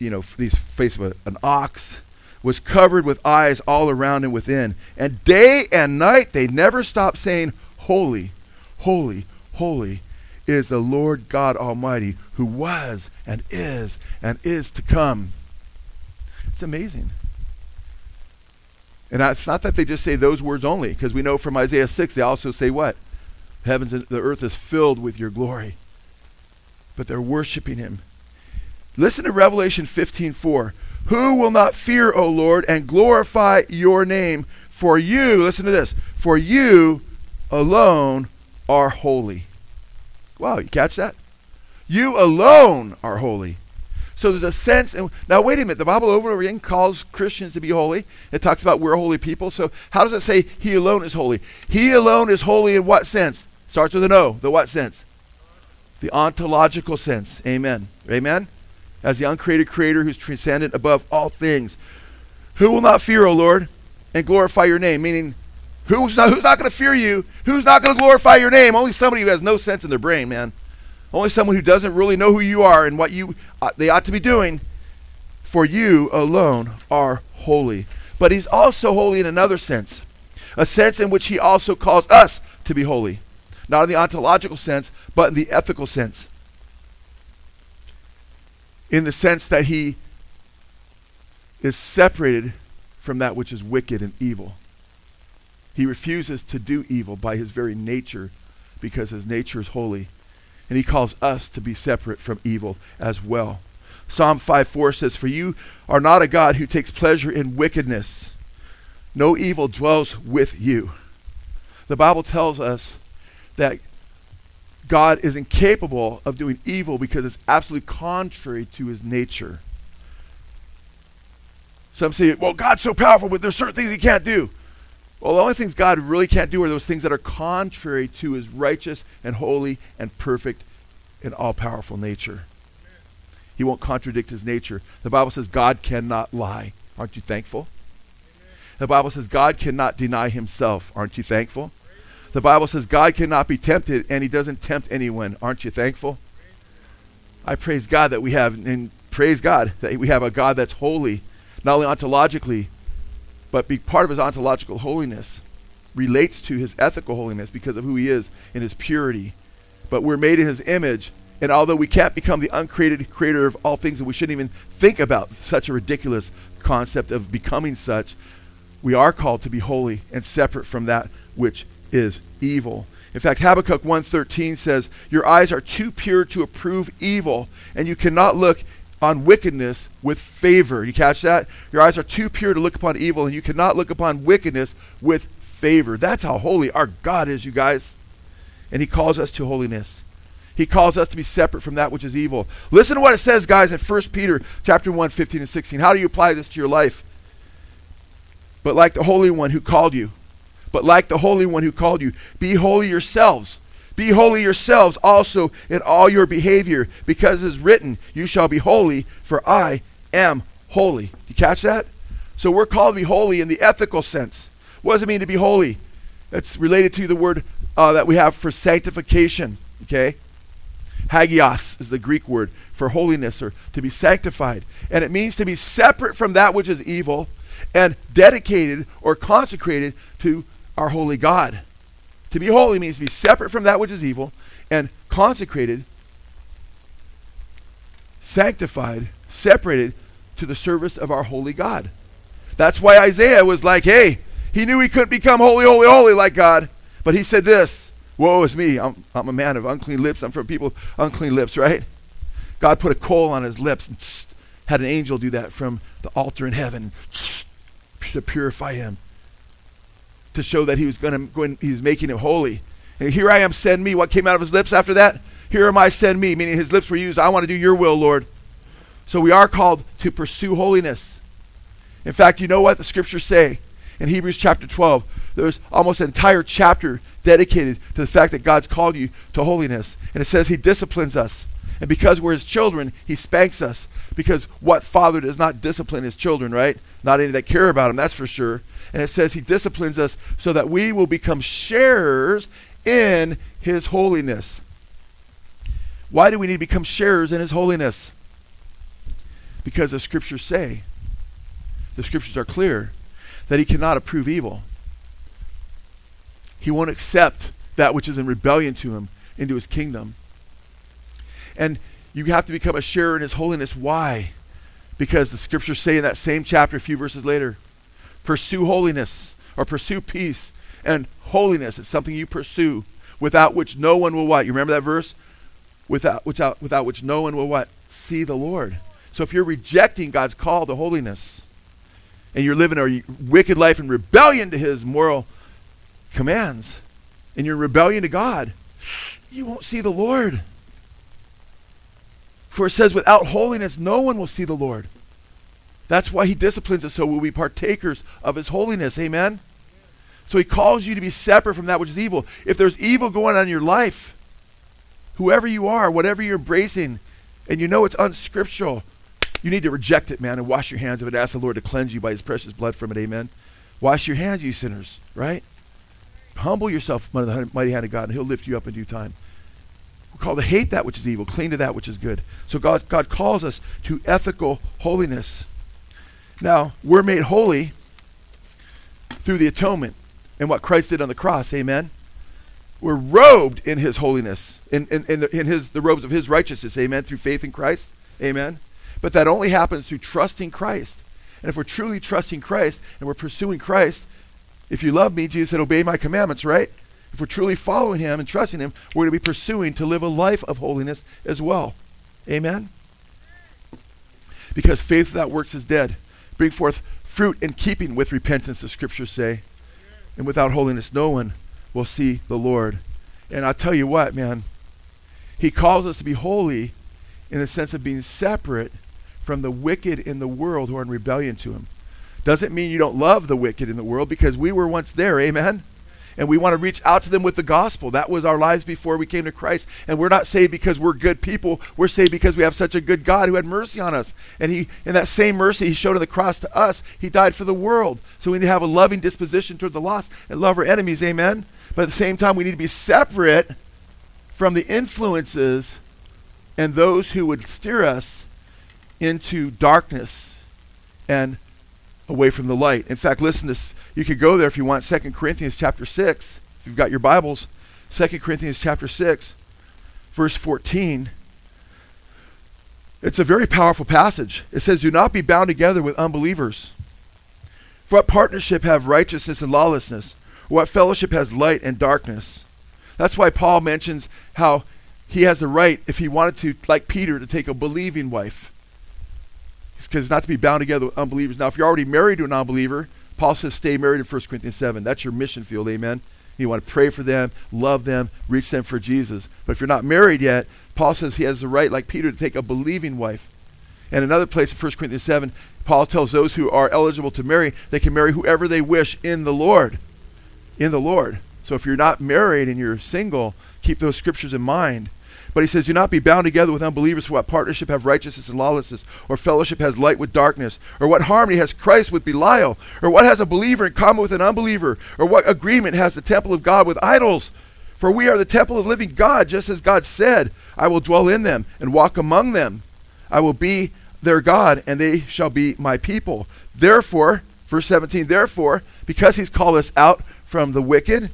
you know, these face of a, an ox, was covered with eyes all around and within. And day and night they never stopped saying, Holy, holy, holy is the Lord God Almighty, who was and is and is to come. It's amazing. And it's not that they just say those words only, because we know from Isaiah 6 they also say what? Heavens and the earth is filled with your glory. But they're worshiping him. Listen to Revelation 15:4. Who will not fear, O Lord, and glorify your name? For you, listen to this, for you alone are holy. Wow, you catch that? You alone are holy. So there's a sense. And now, wait a minute. The Bible over and over again calls Christians to be holy. It talks about we're holy people. So how does it say He alone is holy? He alone is holy in what sense? Starts with an O. The what sense? The ontological sense. Amen. Amen. As the uncreated Creator who's transcendent above all things. Who will not fear, O Lord, and glorify Your name? Meaning, who's not, who's not going to fear You? Who's not going to glorify Your name? Only somebody who has no sense in their brain, man. Only someone who doesn't really know who you are and what you uh, they ought to be doing. For you alone are holy. But he's also holy in another sense, a sense in which he also calls us to be holy. Not in the ontological sense, but in the ethical sense. In the sense that he is separated from that which is wicked and evil. He refuses to do evil by his very nature because his nature is holy and he calls us to be separate from evil as well. Psalm 5 4 says, For you are not a God who takes pleasure in wickedness. No evil dwells with you. The Bible tells us that God is incapable of doing evil because it's absolutely contrary to his nature. Some say, well, God's so powerful, but there's certain things he can't do. Well, the only things God really can't do are those things that are contrary to his righteous and holy and perfect and all powerful nature. He won't contradict his nature. The Bible says God cannot lie. Aren't you thankful? The Bible says God cannot deny himself. Aren't you thankful? The Bible says God cannot be tempted and he doesn't tempt anyone. Aren't you thankful? I praise God that we have, and praise God that we have a God that's holy, not only ontologically, but be part of his ontological holiness relates to his ethical holiness because of who he is in his purity. But we're made in his image, and although we can't become the uncreated creator of all things, and we shouldn't even think about such a ridiculous concept of becoming such, we are called to be holy and separate from that which is evil. In fact, Habakkuk 1:13 says, "Your eyes are too pure to approve evil, and you cannot look on wickedness with favor. You catch that? Your eyes are too pure to look upon evil, and you cannot look upon wickedness with favor. That's how holy our God is, you guys. And He calls us to holiness. He calls us to be separate from that which is evil. Listen to what it says, guys, in 1 Peter chapter 1, 15 and 16. How do you apply this to your life? But like the Holy One who called you, but like the Holy One who called you, be holy yourselves be holy yourselves also in all your behavior, because it is written, You shall be holy, for I am holy. You catch that? So we're called to be holy in the ethical sense. What does it mean to be holy? It's related to the word uh, that we have for sanctification. Okay? Hagios is the Greek word for holiness or to be sanctified. And it means to be separate from that which is evil and dedicated or consecrated to our holy God. To be holy means to be separate from that which is evil and consecrated, sanctified, separated to the service of our holy God. That's why Isaiah was like, hey, he knew he couldn't become holy, holy, holy like God. But he said this Woe is me. I'm, I'm a man of unclean lips. I'm from people unclean lips, right? God put a coal on his lips and tss, had an angel do that from the altar in heaven tss, to purify him, to show that he was going to, he's making him holy. And here I am, send me. What came out of his lips after that? Here am I, send me, meaning his lips were used. I want to do your will, Lord. So we are called to pursue holiness. In fact, you know what the scriptures say in Hebrews chapter 12? There's almost an entire chapter dedicated to the fact that God's called you to holiness. And it says he disciplines us. And because we're his children, he spanks us. Because what father does not discipline his children, right? Not any that care about him, that's for sure. And it says he disciplines us so that we will become sharers in his holiness. Why do we need to become sharers in his holiness? Because the scriptures say, the scriptures are clear, that he cannot approve evil. He won't accept that which is in rebellion to him into his kingdom. And you have to become a sharer in his holiness. Why? Because the scriptures say in that same chapter, a few verses later, pursue holiness or pursue peace. And holiness is something you pursue without which no one will what? You remember that verse? Without, without, without which no one will what? See the Lord. So if you're rejecting God's call to holiness and you're living a wicked life in rebellion to his moral commands and you're in rebellion to God, you won't see the Lord. For it says, without holiness, no one will see the Lord. That's why he disciplines us so we'll be partakers of his holiness. Amen? So he calls you to be separate from that which is evil. If there's evil going on in your life, whoever you are, whatever you're embracing, and you know it's unscriptural, you need to reject it, man, and wash your hands of it. Ask the Lord to cleanse you by his precious blood from it. Amen? Wash your hands, you sinners, right? Humble yourself under the mighty hand of God, and He'll lift you up in due time. We're called to hate that which is evil, cling to that which is good. So God, God calls us to ethical holiness. Now, we're made holy through the atonement and what Christ did on the cross. Amen. We're robed in his holiness, in, in, in, the, in his, the robes of his righteousness. Amen. Through faith in Christ. Amen. But that only happens through trusting Christ. And if we're truly trusting Christ and we're pursuing Christ, if you love me, Jesus said, obey my commandments, right? If we're truly following him and trusting him, we're going to be pursuing to live a life of holiness as well. Amen? Because faith without works is dead. Bring forth fruit in keeping with repentance, the scriptures say. And without holiness, no one will see the Lord. And I'll tell you what, man, he calls us to be holy in the sense of being separate from the wicked in the world who are in rebellion to him. Doesn't mean you don't love the wicked in the world because we were once there, amen? And we want to reach out to them with the gospel. That was our lives before we came to Christ. And we're not saved because we're good people. We're saved because we have such a good God who had mercy on us. And he in that same mercy he showed on the cross to us, he died for the world. So we need to have a loving disposition toward the lost and love our enemies, amen? But at the same time, we need to be separate from the influences and those who would steer us into darkness and away from the light. In fact, listen to this. You could go there if you want. 2 Corinthians chapter 6. If you've got your Bibles, 2 Corinthians chapter 6, verse 14. It's a very powerful passage. It says, Do not be bound together with unbelievers. For what partnership have righteousness and lawlessness? What fellowship has light and darkness? That's why Paul mentions how he has the right, if he wanted to, like Peter, to take a believing wife because not to be bound together with unbelievers. Now, if you're already married to a non believer, Paul says stay married in 1 Corinthians 7. That's your mission field, amen? You want to pray for them, love them, reach them for Jesus. But if you're not married yet, Paul says he has the right, like Peter, to take a believing wife. And another place in 1 Corinthians 7, Paul tells those who are eligible to marry, they can marry whoever they wish in the Lord. In the Lord. So if you're not married and you're single, keep those scriptures in mind. But he says, Do not be bound together with unbelievers, for what partnership have righteousness and lawlessness, or fellowship has light with darkness, or what harmony has Christ with Belial, or what has a believer in common with an unbeliever, or what agreement has the temple of God with idols? For we are the temple of living God, just as God said, I will dwell in them and walk among them. I will be their God, and they shall be my people. Therefore, verse 17, therefore, because he's called us out from the wicked,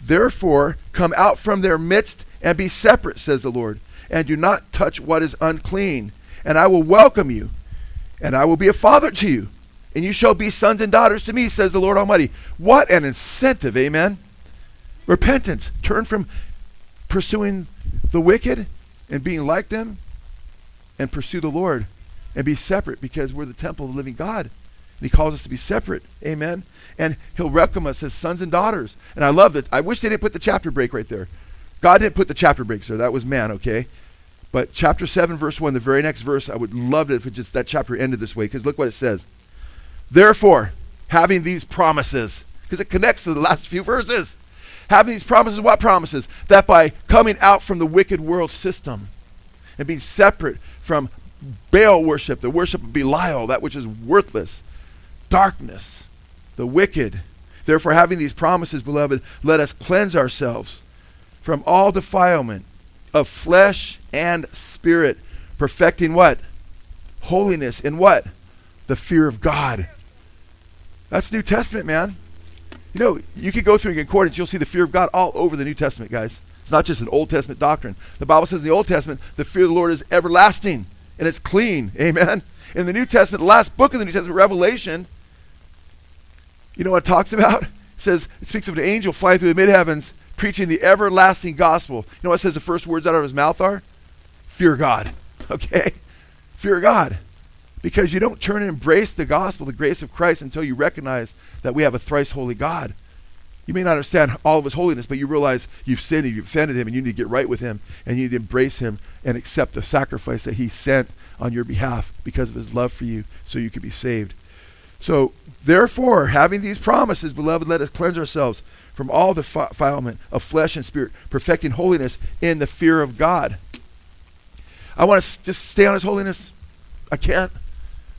therefore come out from their midst and be separate, says the Lord, and do not touch what is unclean. And I will welcome you, and I will be a father to you, and you shall be sons and daughters to me, says the Lord Almighty. What an incentive, amen. Repentance. Turn from pursuing the wicked and being like them and pursue the Lord and be separate because we're the temple of the living God. And he calls us to be separate. Amen. And he'll welcome us as sons and daughters. And I love that. I wish they didn't put the chapter break right there. God didn't put the chapter breaks there. That was man, okay? But chapter 7, verse 1, the very next verse, I would love it if it just that chapter ended this way, because look what it says. Therefore, having these promises, because it connects to the last few verses, having these promises, what promises? That by coming out from the wicked world system and being separate from Baal worship, the worship of Belial, that which is worthless, darkness, the wicked. Therefore, having these promises, beloved, let us cleanse ourselves from all defilement of flesh and spirit, perfecting what? Holiness in what? The fear of God. That's New Testament, man. You know, you can go through a concordance, you'll see the fear of God all over the New Testament, guys. It's not just an Old Testament doctrine. The Bible says in the Old Testament, the fear of the Lord is everlasting and it's clean. Amen. In the New Testament, the last book of the New Testament, Revelation, you know what it talks about? It says, it speaks of an angel flying through the mid heavens preaching the everlasting gospel. You know what says the first words out of his mouth are? Fear God. Okay? Fear God. Because you don't turn and embrace the gospel, the grace of Christ, until you recognize that we have a thrice holy God. You may not understand all of his holiness, but you realize you've sinned and you've offended him and you need to get right with him and you need to embrace him and accept the sacrifice that he sent on your behalf because of his love for you so you could be saved. So, therefore, having these promises, beloved, let us cleanse ourselves from all defilement of flesh and spirit, perfecting holiness in the fear of God. I want to just stay on his holiness. I can't.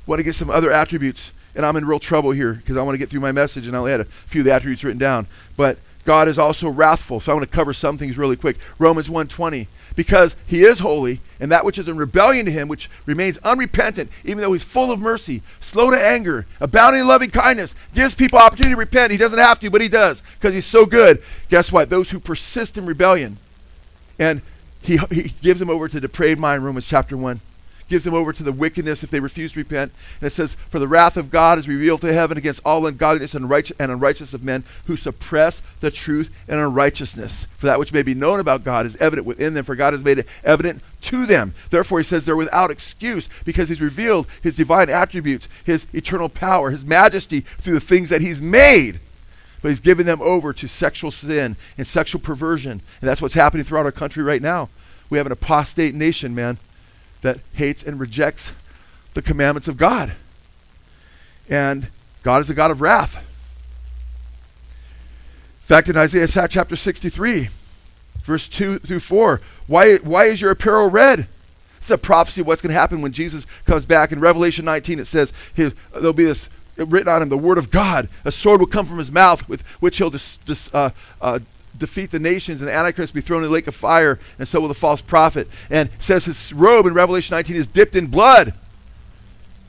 Want to get some other attributes, and I'm in real trouble here because I want to get through my message, and I only had a few of the attributes written down. But God is also wrathful, so I want to cover some things really quick. Romans 1:20, because He is holy, and that which is in rebellion to Him, which remains unrepentant, even though He's full of mercy, slow to anger, abounding in loving kindness, gives people opportunity to repent. He doesn't have to, but He does because He's so good. Guess what? Those who persist in rebellion, and He, he gives them over to depraved mind. Romans chapter 1 gives them over to the wickedness if they refuse to repent. And it says, For the wrath of God is revealed to heaven against all ungodliness and, and unrighteousness of men who suppress the truth and unrighteousness. For that which may be known about God is evident within them, for God has made it evident to them. Therefore, he says they're without excuse because he's revealed his divine attributes, his eternal power, his majesty through the things that he's made. But he's given them over to sexual sin and sexual perversion. And that's what's happening throughout our country right now. We have an apostate nation, man that hates and rejects the commandments of God. And God is a God of wrath. In fact, in Isaiah chapter 63, verse 2 through 4, why, why is your apparel red? It's a prophecy of what's going to happen when Jesus comes back. In Revelation 19, it says his, there'll be this written on him, the word of God. A sword will come from his mouth with which he'll dis, dis, uh, uh, defeat the nations and the Antichrist be thrown in the lake of fire, and so will the false prophet. And says his robe in Revelation 19 is dipped in blood.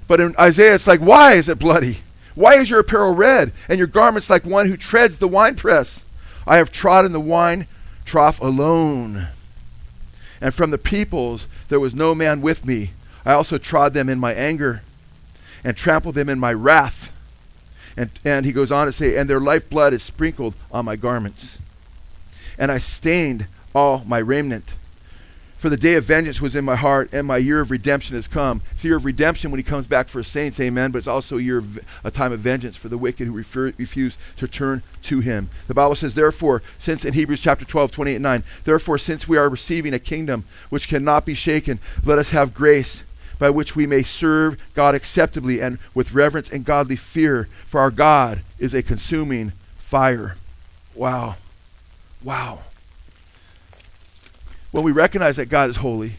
But in Isaiah, it's like, why is it bloody? Why is your apparel red, and your garments like one who treads the winepress? I have trodden the wine trough alone. And from the peoples there was no man with me. I also trod them in my anger and trampled them in my wrath. And, and he goes on to say, and their lifeblood is sprinkled on my garments and I stained all my raiment. For the day of vengeance was in my heart, and my year of redemption has come. It's a year of redemption when he comes back for his saints, amen, but it's also a year of a time of vengeance for the wicked who refer, refuse to turn to him. The Bible says, therefore, since in Hebrews chapter 12, 28 and 9, therefore, since we are receiving a kingdom which cannot be shaken, let us have grace by which we may serve God acceptably and with reverence and godly fear, for our God is a consuming fire. Wow. Wow. When we recognize that God is holy,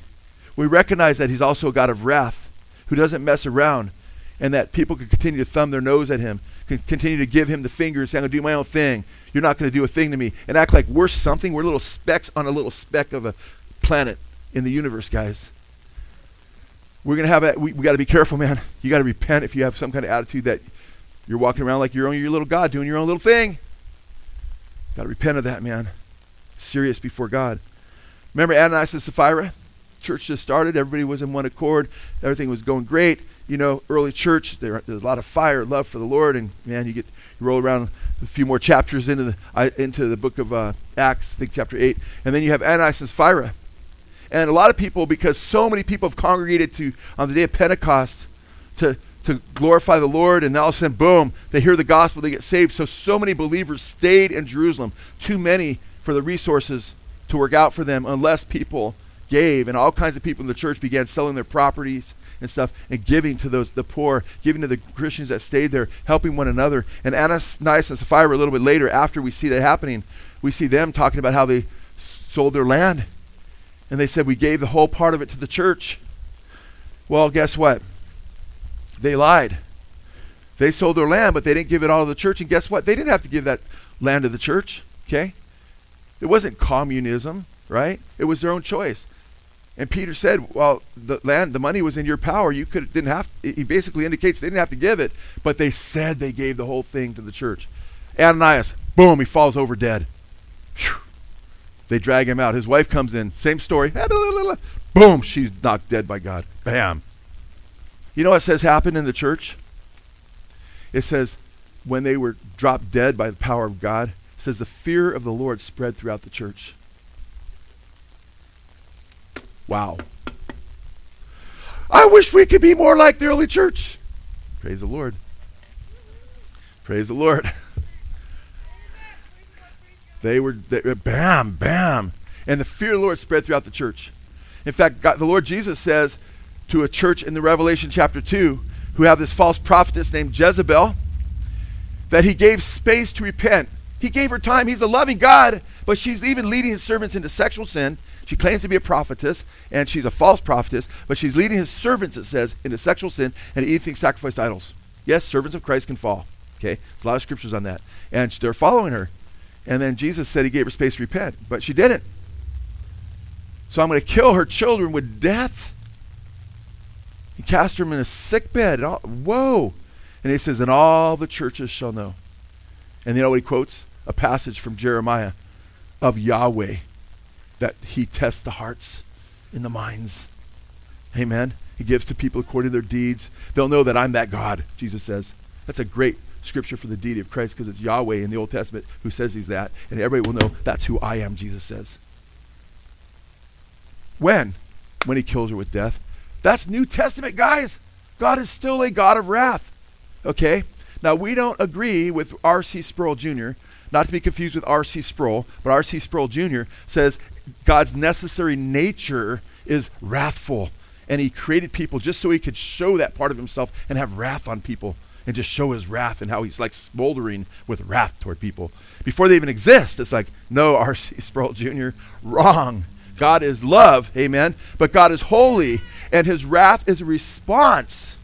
we recognize that He's also a God of wrath who doesn't mess around, and that people can continue to thumb their nose at Him, can continue to give Him the finger and say, I'm going to do my own thing. You're not going to do a thing to me, and act like we're something. We're little specks on a little speck of a planet in the universe, guys. We're going to have we, we got to be careful, man. You got to repent if you have some kind of attitude that you're walking around like you're your little God, doing your own little thing. Got to repent of that, man. Serious before God. Remember Ananias and Sapphira? Church just started. Everybody was in one accord. Everything was going great. you know, early church, there, there's a lot of fire, love for the Lord, and man, you get you roll around a few more chapters into the into the book of uh, Acts, I think chapter eight, and then you have Ananias and Sapphira, and a lot of people, because so many people have congregated to on the day of Pentecost to to glorify the Lord, and all of a sudden, boom, they hear the gospel, they get saved. So so many believers stayed in Jerusalem, too many for the resources to work out for them, unless people gave, and all kinds of people in the church began selling their properties and stuff and giving to those the poor, giving to the Christians that stayed there, helping one another. And Ananias and Sapphira a little bit later, after we see that happening, we see them talking about how they sold their land. And they said, We gave the whole part of it to the church. Well, guess what? They lied. They sold their land, but they didn't give it all to the church. And guess what? They didn't have to give that land to the church. Okay? It wasn't communism, right? It was their own choice. And Peter said, "Well, the land, the money was in your power. You could didn't have." He basically indicates they didn't have to give it, but they said they gave the whole thing to the church. Ananias, boom, he falls over dead. Whew. They drag him out. His wife comes in. Same story. Boom, she's knocked dead by God. Bam. You know what says happened in the church? It says when they were dropped dead by the power of God, says the fear of the Lord spread throughout the church. Wow. I wish we could be more like the early church. Praise the Lord. Praise the Lord. They were, they, bam, bam. And the fear of the Lord spread throughout the church. In fact, God, the Lord Jesus says to a church in the Revelation chapter 2 who have this false prophetess named Jezebel that he gave space to repent. He gave her time. He's a loving God, but she's even leading his servants into sexual sin. She claims to be a prophetess, and she's a false prophetess, but she's leading his servants, it says, into sexual sin and eating sacrificed idols. Yes, servants of Christ can fall. Okay? There's a lot of scriptures on that. And they're following her. And then Jesus said he gave her space to repent, but she didn't. So I'm going to kill her children with death. He cast them in a sick bed. All, whoa. And he says, and all the churches shall know. And you know what he quotes? A passage from Jeremiah of Yahweh that he tests the hearts and the minds. Amen. He gives to people according to their deeds. They'll know that I'm that God, Jesus says. That's a great scripture for the deity of Christ because it's Yahweh in the Old Testament who says he's that. And everybody will know that's who I am, Jesus says. When? When he kills her with death. That's New Testament, guys. God is still a God of wrath. Okay? Now, we don't agree with R.C. Sproul Jr., not to be confused with R.C. Sproul, but R.C. Sproul Jr. says God's necessary nature is wrathful. And he created people just so he could show that part of himself and have wrath on people and just show his wrath and how he's like smoldering with wrath toward people. Before they even exist, it's like, no, R.C. Sproul Jr., wrong. God is love, amen. But God is holy, and his wrath is a response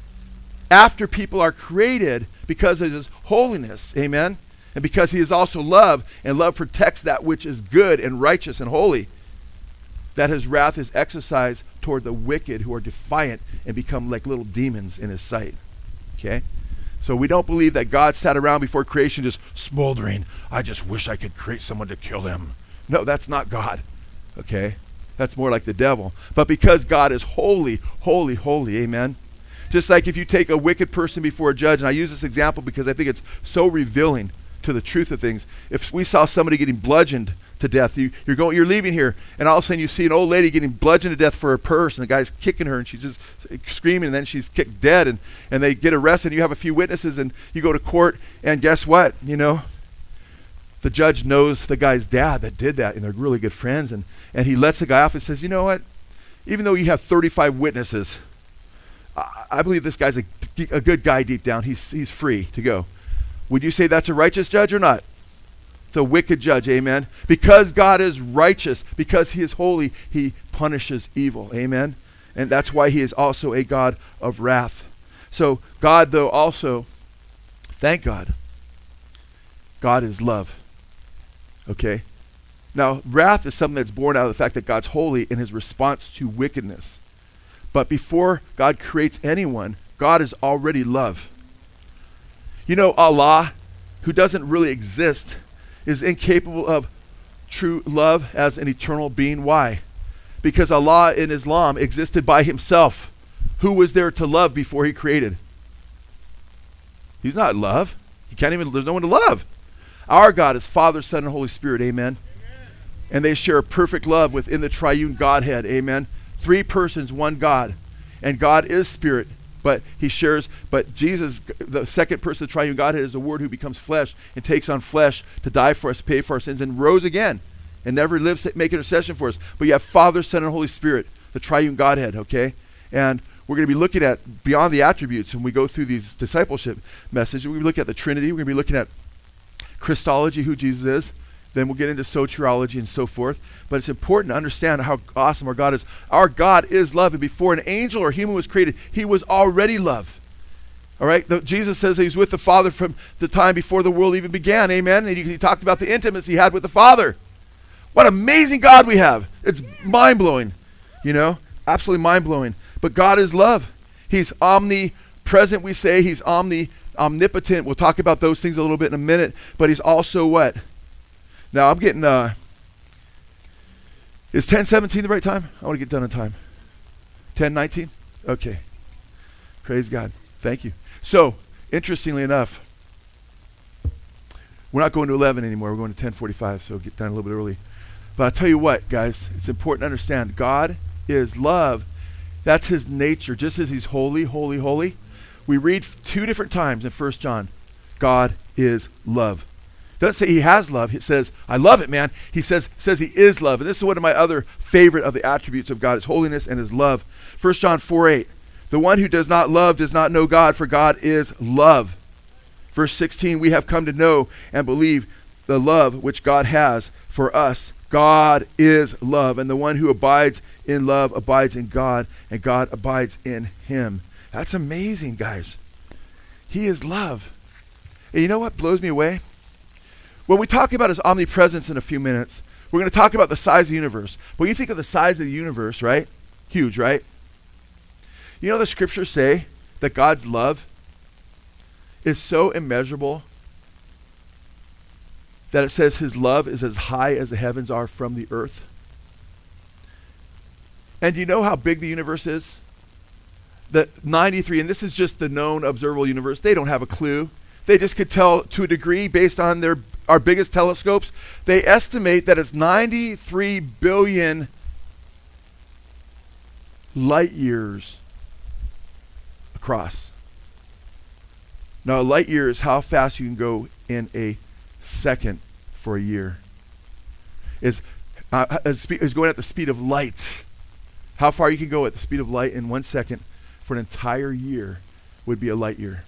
after people are created because of his holiness, amen. And because he is also love, and love protects that which is good and righteous and holy, that his wrath is exercised toward the wicked who are defiant and become like little demons in his sight. Okay? So we don't believe that God sat around before creation just smoldering. I just wish I could create someone to kill him. No, that's not God. Okay? That's more like the devil. But because God is holy, holy, holy, amen. Just like if you take a wicked person before a judge, and I use this example because I think it's so revealing to the truth of things. If we saw somebody getting bludgeoned to death, you, are going, you're leaving here, and all of a sudden you see an old lady getting bludgeoned to death for her purse, and the guy's kicking her, and she's just screaming, and then she's kicked dead, and, and they get arrested. And you have a few witnesses, and you go to court, and guess what? You know, the judge knows the guy's dad that did that, and they're really good friends, and, and he lets the guy off and says, you know what? Even though you have 35 witnesses, I, I believe this guy's a, a good guy deep down. He's, he's free to go. Would you say that's a righteous judge or not? It's a wicked judge, amen. Because God is righteous, because he is holy, he punishes evil, amen. And that's why he is also a God of wrath. So, God, though, also, thank God, God is love. Okay? Now, wrath is something that's born out of the fact that God's holy in his response to wickedness. But before God creates anyone, God is already love. You know, Allah, who doesn't really exist, is incapable of true love as an eternal being. Why? Because Allah in Islam existed by himself. who was there to love before he created? He's not love. He can't even, there's no one to love. Our God is Father, Son, and Holy Spirit. Amen. Amen. And they share perfect love within the triune Godhead. Amen. Three persons, one God. And God is spirit, but he shares, but Jesus, the second person of the triune Godhead, is the Word who becomes flesh and takes on flesh to die for us, pay for our sins, and rose again and never lives to make intercession for us. But you have Father, Son, and Holy Spirit, the triune Godhead, okay? And we're going to be looking at beyond the attributes when we go through these discipleship messages. We're going to look at the Trinity. We're going to be looking at Christology, who Jesus is. Then we'll get into soteriology and so forth. But it's important to understand how awesome our God is. Our God is love. And before an angel or human was created, he was already love. All right? The, Jesus says he was with the Father from the time before the world even began. Amen? And he, he talked about the intimacy he had with the Father. What amazing God we have. It's mind blowing, you know? Absolutely mind blowing. But God is love. He's omnipresent, we say. He's omni omnipotent. We'll talk about those things a little bit in a minute. But he's also what? Now I'm getting uh is 1017 the right time? I want to get done in time. 1019? Okay. Praise God. Thank you. So, interestingly enough, we're not going to 11 anymore. We're going to 1045, so get done a little bit early. But I'll tell you what, guys, it's important to understand God is love that's his nature. Just as he's holy, holy, holy. We read two different times in First John God is love. Doesn't say he has love. He says, I love it, man. He says, says he is love. And this is one of my other favorite of the attributes of God, his holiness and his love. First John 4 8. The one who does not love does not know God, for God is love. Verse 16, we have come to know and believe the love which God has for us. God is love, and the one who abides in love abides in God, and God abides in him. That's amazing, guys. He is love. And you know what blows me away? When we talk about his omnipresence in a few minutes, we're going to talk about the size of the universe. When you think of the size of the universe, right? Huge, right? You know the scriptures say that God's love is so immeasurable that it says his love is as high as the heavens are from the earth. And you know how big the universe is? The 93, and this is just the known observable universe, they don't have a clue. They just could tell to a degree based on their our biggest telescopes. They estimate that it's 93 billion light years across. Now, a light year is how fast you can go in a second for a year. Is uh, is going at the speed of light. How far you can go at the speed of light in one second for an entire year would be a light year.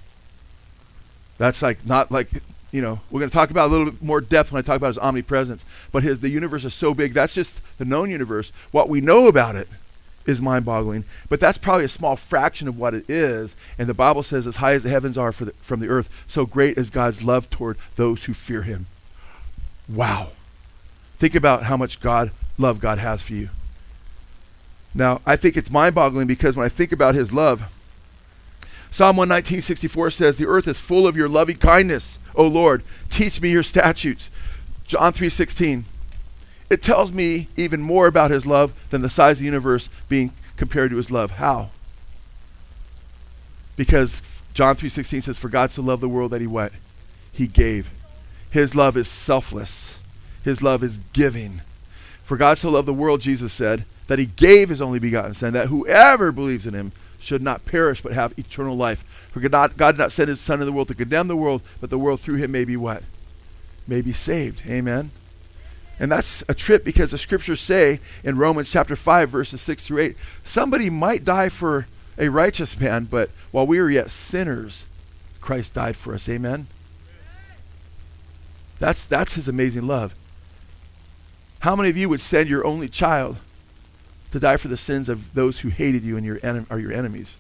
That's like not like you know we're going to talk about a little bit more depth when I talk about his omnipresence. But his the universe is so big. That's just the known universe. What we know about it is mind-boggling. But that's probably a small fraction of what it is. And the Bible says, as high as the heavens are the, from the earth, so great is God's love toward those who fear Him. Wow! Think about how much God love God has for you. Now, I think it's mind boggling because when I think about his love, Psalm 119, says, The earth is full of your loving kindness, O Lord. Teach me your statutes. John 3.16. It tells me even more about his love than the size of the universe being compared to his love. How? Because John 3.16 says, For God so loved the world that he what? He gave. His love is selfless. His love is giving. For God so loved the world, Jesus said, that he gave his only begotten Son, that whoever believes in him should not perish but have eternal life. For God, God did not send his Son in the world to condemn the world, but the world through him may be what? May be saved. Amen. And that's a trip because the scriptures say in Romans chapter 5, verses 6 through 8, somebody might die for a righteous man, but while we were yet sinners, Christ died for us. Amen. That's that's his amazing love. How many of you would send your only child to die for the sins of those who hated you and your en- are your enemies.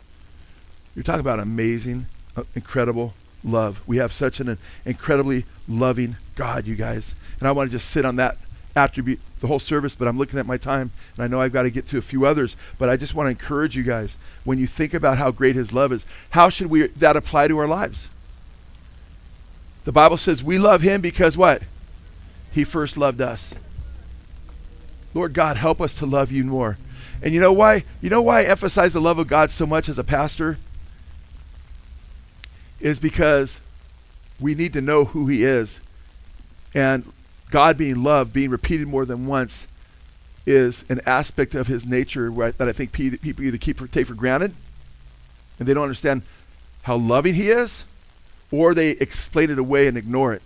You're talking about amazing, uh, incredible love. We have such an, an incredibly loving God, you guys. And I want to just sit on that attribute the whole service, but I'm looking at my time and I know I've got to get to a few others, but I just want to encourage you guys when you think about how great his love is, how should we that apply to our lives? The Bible says we love him because what? He first loved us. Lord God, help us to love you more. And you know why? You know why I emphasize the love of God so much as a pastor? Is because we need to know who He is. And God being loved, being repeated more than once, is an aspect of His nature that I think people either keep take for granted, and they don't understand how loving He is, or they explain it away and ignore it.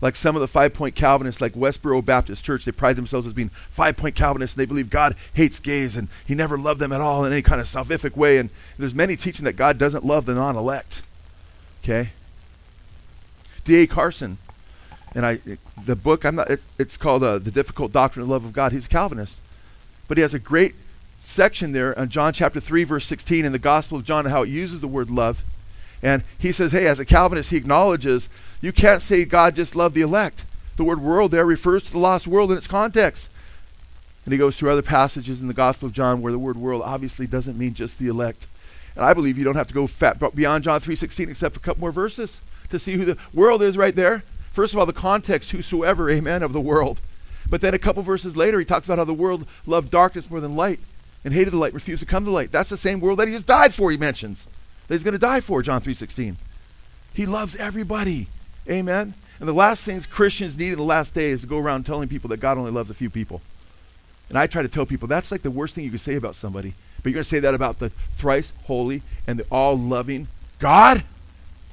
Like some of the five point Calvinists, like Westboro Baptist Church, they pride themselves as being five point Calvinists and they believe God hates gays and he never loved them at all in any kind of salvific way. And there's many teaching that God doesn't love the non elect. Okay? D.A. Carson, and I, the book, I'm not, it, it's called uh, The Difficult Doctrine of Love of God. He's a Calvinist. But he has a great section there on John chapter 3, verse 16 in the Gospel of John, how it uses the word love. And he says, hey, as a Calvinist, he acknowledges you can't say God just loved the elect. The word world there refers to the lost world in its context. And he goes through other passages in the Gospel of John where the word world obviously doesn't mean just the elect. And I believe you don't have to go beyond John 3.16 except for a couple more verses to see who the world is right there. First of all, the context, whosoever, amen, of the world. But then a couple verses later, he talks about how the world loved darkness more than light and hated the light, refused to come to light. That's the same world that he has died for, he mentions that he's going to die for, John 3.16. He loves everybody. Amen? And the last things Christians need in the last day is to go around telling people that God only loves a few people. And I try to tell people that's like the worst thing you can say about somebody. But you're going to say that about the thrice holy and the all loving God,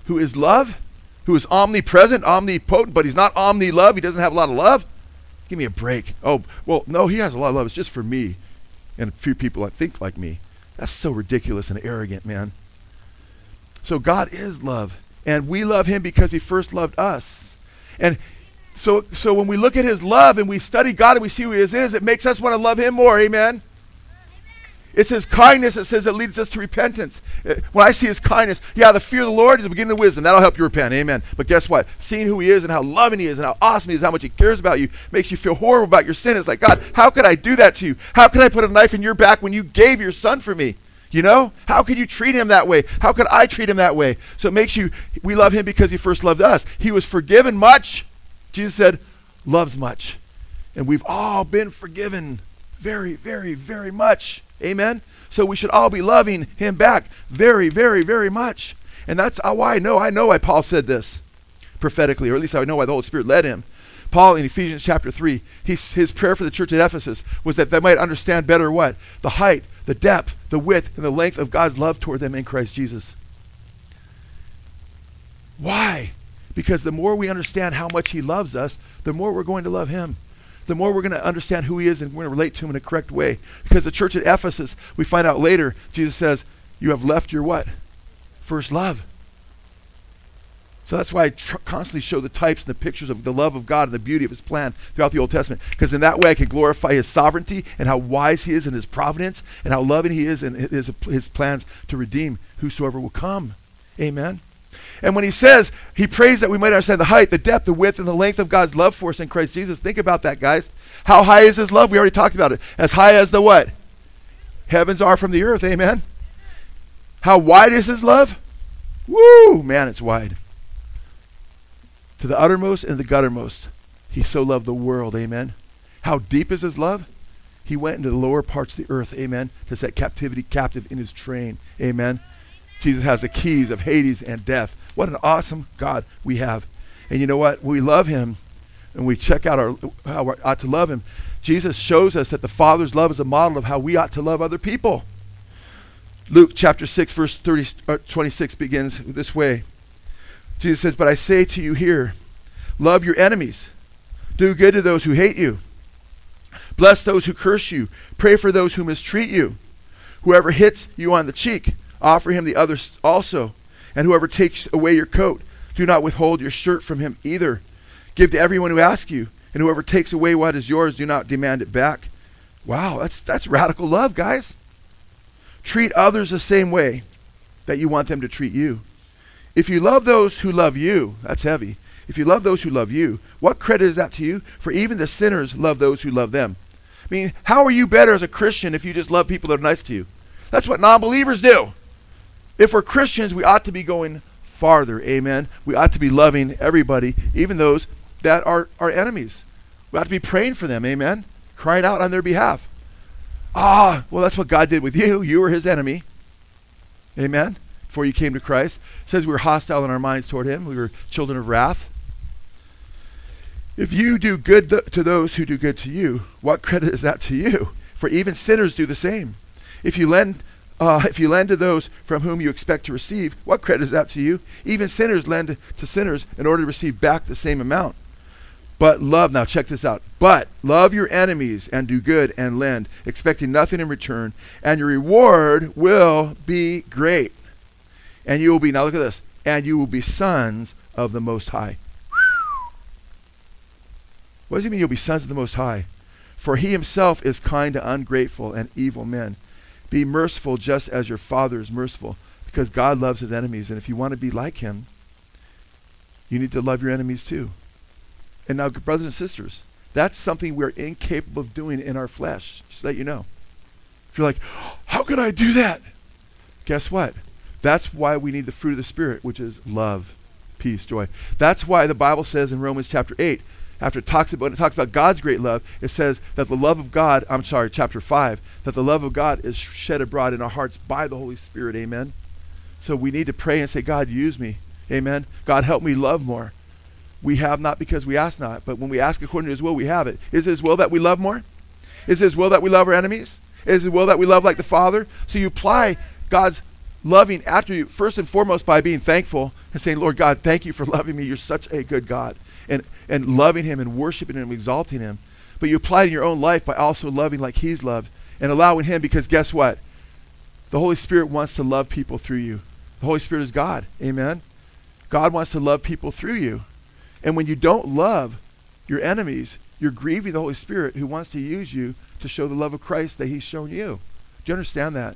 who is love, who is omnipresent, omnipotent, but he's not omni love. He doesn't have a lot of love. Give me a break. Oh, well, no, he has a lot of love. It's just for me and a few people that think like me. That's so ridiculous and arrogant, man. So God is love. And we love him because he first loved us. And so, so when we look at his love and we study God and we see who he is, it makes us want to love him more. Amen. It's his kindness that says it leads us to repentance. Uh, when I see his kindness, yeah, the fear of the Lord is the beginning of wisdom. That'll help you repent. Amen. But guess what? Seeing who he is and how loving he is and how awesome he is, how much he cares about you, makes you feel horrible about your sin. It's like, God, how could I do that to you? How could I put a knife in your back when you gave your son for me? You know? How could you treat him that way? How could I treat him that way? So it makes you, we love him because he first loved us. He was forgiven much. Jesus said, loves much. And we've all been forgiven very, very, very much. Amen? So we should all be loving him back very, very, very much. And that's why I know, I know why Paul said this prophetically, or at least I know why the Holy Spirit led him. Paul in Ephesians chapter 3, his prayer for the church at Ephesus was that they might understand better what? The height, the depth, the width, and the length of God's love toward them in Christ Jesus. Why? Because the more we understand how much He loves us, the more we're going to love Him. The more we're going to understand who He is and we're going to relate to Him in a correct way. Because the church at Ephesus, we find out later, Jesus says, You have left your what? First love. So that's why I tr- constantly show the types and the pictures of the love of God and the beauty of His plan throughout the Old Testament. Because in that way, I can glorify His sovereignty and how wise He is in His providence and how loving He is in His, his plans to redeem whosoever will come. Amen. And when He says, He prays that we might understand the height, the depth, the width, and the length of God's love for us in Christ Jesus. Think about that, guys. How high is His love? We already talked about it. As high as the what? Heavens are from the earth. Amen. How wide is His love? Woo! Man, it's wide to the uttermost and the guttermost. He so loved the world. Amen. How deep is his love? He went into the lower parts of the earth. Amen. To set captivity captive in his train. Amen. Jesus has the keys of Hades and death. What an awesome God we have. And you know what? We love him and we check out our, how we ought to love him. Jesus shows us that the Father's love is a model of how we ought to love other people. Luke chapter 6, verse 30, uh, 26 begins this way. Jesus says, But I say to you here, love your enemies, do good to those who hate you, bless those who curse you, pray for those who mistreat you. Whoever hits you on the cheek, offer him the other also. And whoever takes away your coat, do not withhold your shirt from him either. Give to everyone who asks you, and whoever takes away what is yours, do not demand it back. Wow, that's, that's radical love, guys. Treat others the same way that you want them to treat you. If you love those who love you, that's heavy. If you love those who love you, what credit is that to you? For even the sinners love those who love them. I mean, how are you better as a Christian if you just love people that are nice to you? That's what non believers do. If we're Christians, we ought to be going farther. Amen. We ought to be loving everybody, even those that are our enemies. We ought to be praying for them. Amen. Crying out on their behalf. Ah, well, that's what God did with you. You were his enemy. Amen. Before you came to Christ. It says we were hostile in our minds toward him. We were children of wrath. If you do good th- to those who do good to you, what credit is that to you? For even sinners do the same. If you lend uh, if you lend to those from whom you expect to receive, what credit is that to you? Even sinners lend to sinners in order to receive back the same amount. But love, now check this out. But love your enemies and do good and lend, expecting nothing in return, and your reward will be great. And you will be, now look at this, and you will be sons of the Most High. What does he mean you'll be sons of the Most High? For he himself is kind to ungrateful and evil men. Be merciful just as your Father is merciful, because God loves his enemies. And if you want to be like him, you need to love your enemies too. And now, brothers and sisters, that's something we're incapable of doing in our flesh, just that you know. If you're like, oh, how can I do that? Guess what? That's why we need the fruit of the Spirit, which is love, peace, joy. That's why the Bible says in Romans chapter 8, after it talks about it talks about God's great love, it says that the love of God, I'm sorry, chapter 5, that the love of God is shed abroad in our hearts by the Holy Spirit. Amen. So we need to pray and say, God, use me. Amen. God, help me love more. We have not because we ask not, but when we ask according to his will, we have it. Is his will that we love more? Is his will that we love our enemies? Is his will that we love like the Father? So you apply God's loving attribute first and foremost by being thankful and saying, Lord God, thank you for loving me. You're such a good God. And, and loving him and worshiping him, exalting him. But you apply it in your own life by also loving like he's loved and allowing him because guess what? The Holy Spirit wants to love people through you. The Holy Spirit is God. Amen. God wants to love people through you. And when you don't love your enemies, you're grieving the Holy Spirit who wants to use you to show the love of Christ that He's shown you. Do you understand that?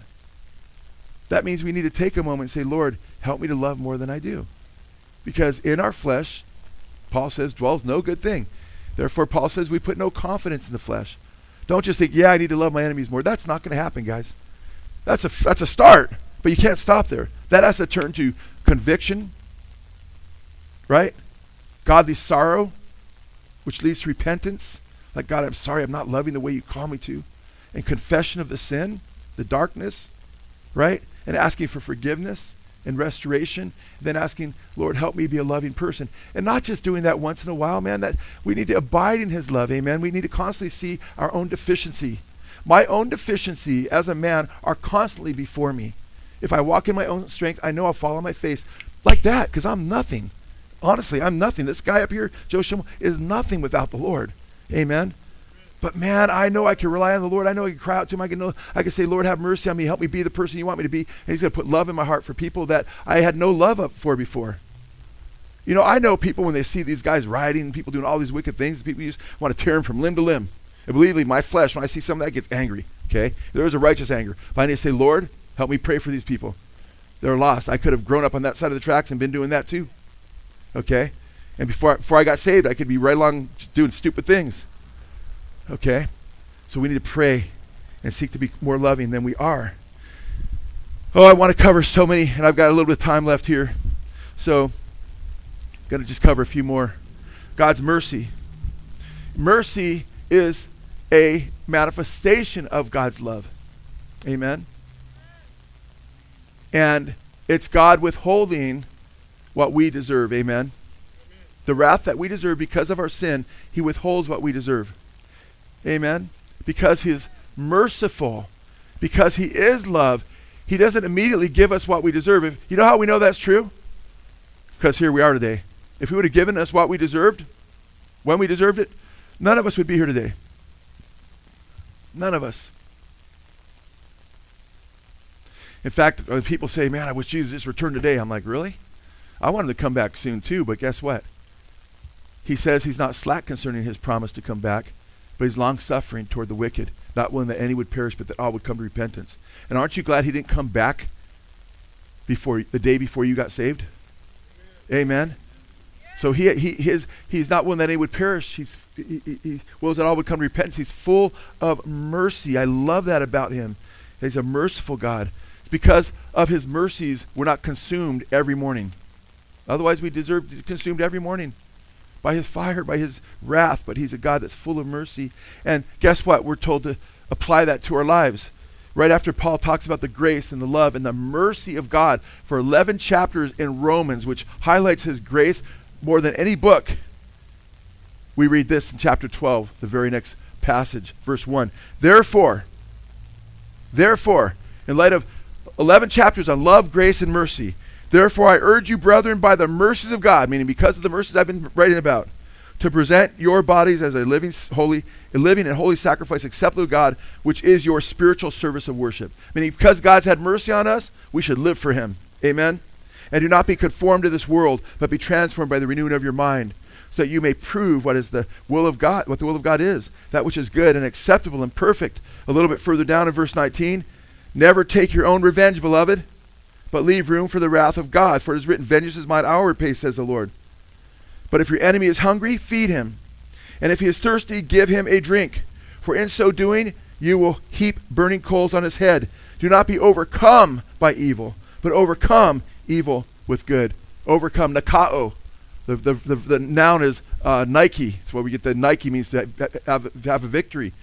That means we need to take a moment and say, Lord, help me to love more than I do. Because in our flesh, Paul says, dwells no good thing. Therefore, Paul says we put no confidence in the flesh. Don't just think, yeah, I need to love my enemies more. That's not going to happen, guys. That's a, that's a start, but you can't stop there. That has to turn to conviction, right? godly sorrow, which leads to repentance. Like, God, I'm sorry, I'm not loving the way you call me to. And confession of the sin, the darkness, right? And asking for forgiveness and restoration. Then asking, Lord, help me be a loving person. And not just doing that once in a while, man. That we need to abide in his love, amen. We need to constantly see our own deficiency. My own deficiency as a man are constantly before me. If I walk in my own strength, I know I'll fall on my face like that because I'm nothing. Honestly, I'm nothing. This guy up here, Joe Schimmel, is nothing without the Lord. Amen. But man, I know I can rely on the Lord. I know I can cry out to him. I can know I can say, Lord, have mercy on me. Help me be the person you want me to be. And he's going to put love in my heart for people that I had no love for before. You know, I know people when they see these guys riding, people doing all these wicked things, people just want to tear them from limb to limb. And believe me, my flesh, when I see some of that, gets angry. Okay? There is a righteous anger. But I need to say, Lord, help me pray for these people. They're lost. I could have grown up on that side of the tracks and been doing that too. Okay? And before, before I got saved, I could be right along doing stupid things. Okay? So we need to pray and seek to be more loving than we are. Oh, I want to cover so many, and I've got a little bit of time left here. So, I'm going to just cover a few more. God's mercy. Mercy is a manifestation of God's love. Amen. And it's God withholding what we deserve. Amen. The wrath that we deserve because of our sin, he withholds what we deserve. Amen. Because he's merciful, because he is love, he doesn't immediately give us what we deserve. If, you know how we know that's true? Because here we are today. If he would have given us what we deserved, when we deserved it, none of us would be here today. None of us. In fact, people say, man, I wish Jesus just returned today, I'm like, really? I want him to come back soon too, but guess what? He says he's not slack concerning his promise to come back, but he's long suffering toward the wicked, not willing that any would perish, but that all would come to repentance. And aren't you glad he didn't come back before the day before you got saved? Amen. So he, he his he's not willing that any would perish. He's he, he, he wills that all would come to repentance. He's full of mercy. I love that about him. He's a merciful God. It's because of his mercies we're not consumed every morning. Otherwise, we deserve to be consumed every morning by his fire, by his wrath. But he's a God that's full of mercy. And guess what? We're told to apply that to our lives. Right after Paul talks about the grace and the love and the mercy of God for 11 chapters in Romans, which highlights his grace more than any book, we read this in chapter 12, the very next passage, verse 1. Therefore, therefore, in light of 11 chapters on love, grace, and mercy, therefore I urge you, brethren, by the mercies of God, meaning because of the mercies I've been writing about, to present your bodies as a living holy a living and holy sacrifice acceptable to God which is your spiritual service of worship. Meaning because God's had mercy on us we should live for him. Amen? And do not be conformed to this world but be transformed by the renewing of your mind so that you may prove what is the will of God what the will of God is that which is good and acceptable and perfect. A little bit further down in verse 19 never take your own revenge beloved but leave room for the wrath of God for it is written vengeance is mine hour repay says the Lord but if your enemy is hungry, feed him. And if he is thirsty, give him a drink. For in so doing, you will heap burning coals on his head. Do not be overcome by evil, but overcome evil with good. Overcome, nikao. The, the, the, the noun is uh, Nike. That's where we get the Nike means to have, have a victory.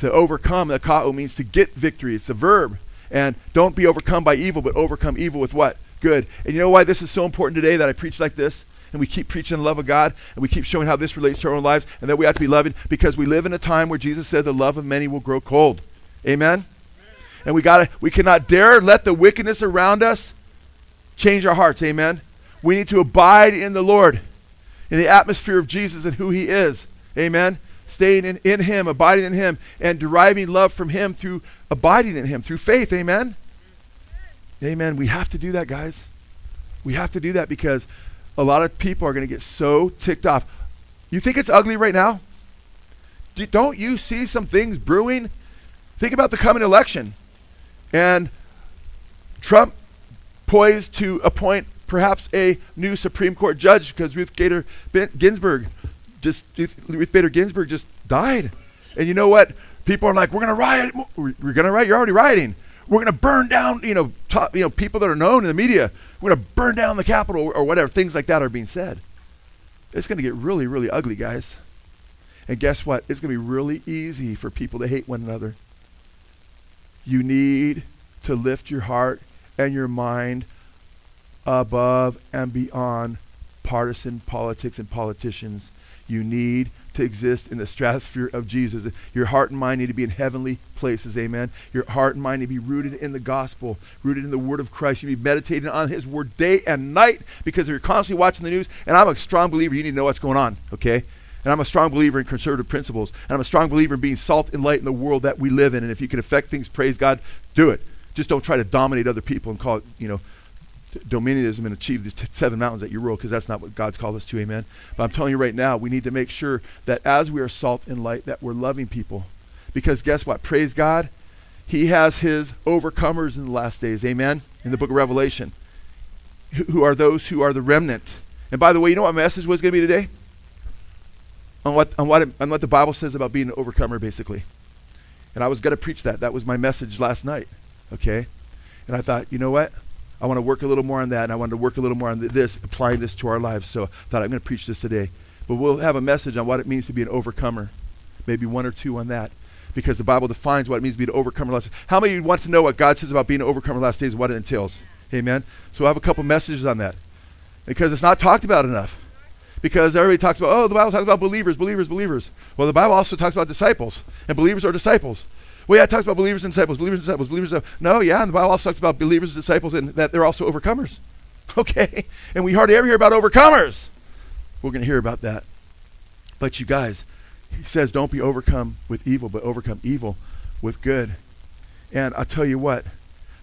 To overcome, nikao means to get victory. It's a verb. And don't be overcome by evil, but overcome evil with what? Good. And you know why this is so important today that I preach like this? and we keep preaching the love of God and we keep showing how this relates to our own lives and that we have to be loving because we live in a time where Jesus said the love of many will grow cold. Amen? And we got to we cannot dare let the wickedness around us change our hearts. Amen. We need to abide in the Lord, in the atmosphere of Jesus and who he is. Amen. Staying in, in him, abiding in him, and deriving love from him through abiding in him, through faith. Amen. Amen. We have to do that, guys. We have to do that because a lot of people are going to get so ticked off. You think it's ugly right now? D- don't you see some things brewing? Think about the coming election. And Trump poised to appoint perhaps a new Supreme Court judge because Ruth Gator Ginsburg just Ruth Bader Ginsburg just died. And you know what? People are like, we're to riot. We're, to riot. You're already rioting. We're to burn down, you know, top, you know, people that are known in the media. We're to burn down the Capitol or, whatever. Things like that are being said. It's to get really, really ugly, guys. And guess what? It's to be really easy for people to hate one another. You need to lift your heart and your mind above and beyond partisan politics and politicians. You need to exist in the stratosphere of Jesus. Your heart and mind need to be in heavenly places. Amen. Your heart and mind need to be rooted in the gospel, rooted in the word of Christ. You need to be meditating on his word day and night because if you're constantly watching the news, and I'm a strong believer, you need to know what's going on, okay? And I'm a strong believer in conservative principles. And I'm a strong believer in being salt and light in the world that we live in. And if you can affect things, praise God, do it. Just don't try to dominate other people and call it, you know, dominionism and achieve the t- seven mountains that you rule because that's not what God's called us to, amen. But I'm telling you right now, we need to make sure that as we are salt and light, that we're loving people. Because guess what? Praise God, He has His overcomers in the last days, amen, in the book of Revelation, who are those who are the remnant. And by the way, you know what my message was going to be today? On what, on, what, on what the Bible says about being an overcomer, basically. And I was going to preach that. That was my message last night, okay? And I thought, you know what? I want to work a little more on that, and I want to work a little more on this, applying this to our lives. So I thought I'm going to preach this today. But we'll have a message on what it means to be an overcomer, maybe one or two on that, because the Bible defines what it means to be an overcomer. Last How many of you want to know what God says about being an overcomer last days, and what it entails? Amen. So I have a couple messages on that, because it's not talked about enough. Because everybody talks about, oh, the Bible talks about believers, believers, believers. Well, the Bible also talks about disciples, and believers are disciples. Well, yeah, it talks about believers and disciples, believers and disciples, believers. And disciples. no, yeah, and the Bible also talks about believers and disciples and that they're also overcomers. Okay? And we hardly ever hear about overcomers. We're going to hear about that. But you guys, he says, don't be overcome with evil, but overcome evil with good. And I'll tell you what,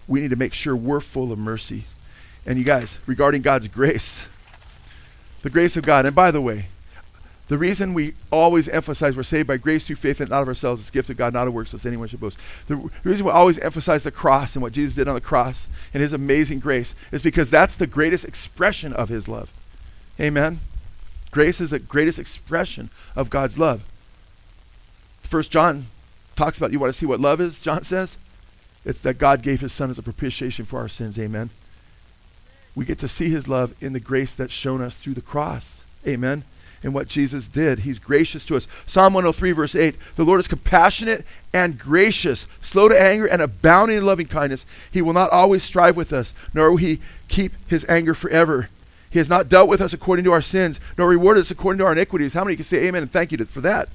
we need to make sure we're full of mercy. And you guys, regarding God's grace, the grace of God, and by the way, the reason we always emphasize we're saved by grace through faith and not of ourselves is gift of God, not of works, lest anyone should boast. The, the reason we always emphasize the cross and what Jesus did on the cross and his amazing grace is because that's the greatest expression of his love. Amen? Grace is the greatest expression of God's love. First John talks about you want to see what love is, John says? It's that God gave his son as a propitiation for our sins. Amen. We get to see his love in the grace that's shown us through the cross. Amen. In what Jesus did. He's gracious to us. Psalm 103, verse 8 The Lord is compassionate and gracious, slow to anger, and abounding in loving kindness. He will not always strive with us, nor will he keep his anger forever. He has not dealt with us according to our sins, nor rewarded us according to our iniquities. How many can say amen and thank you for that?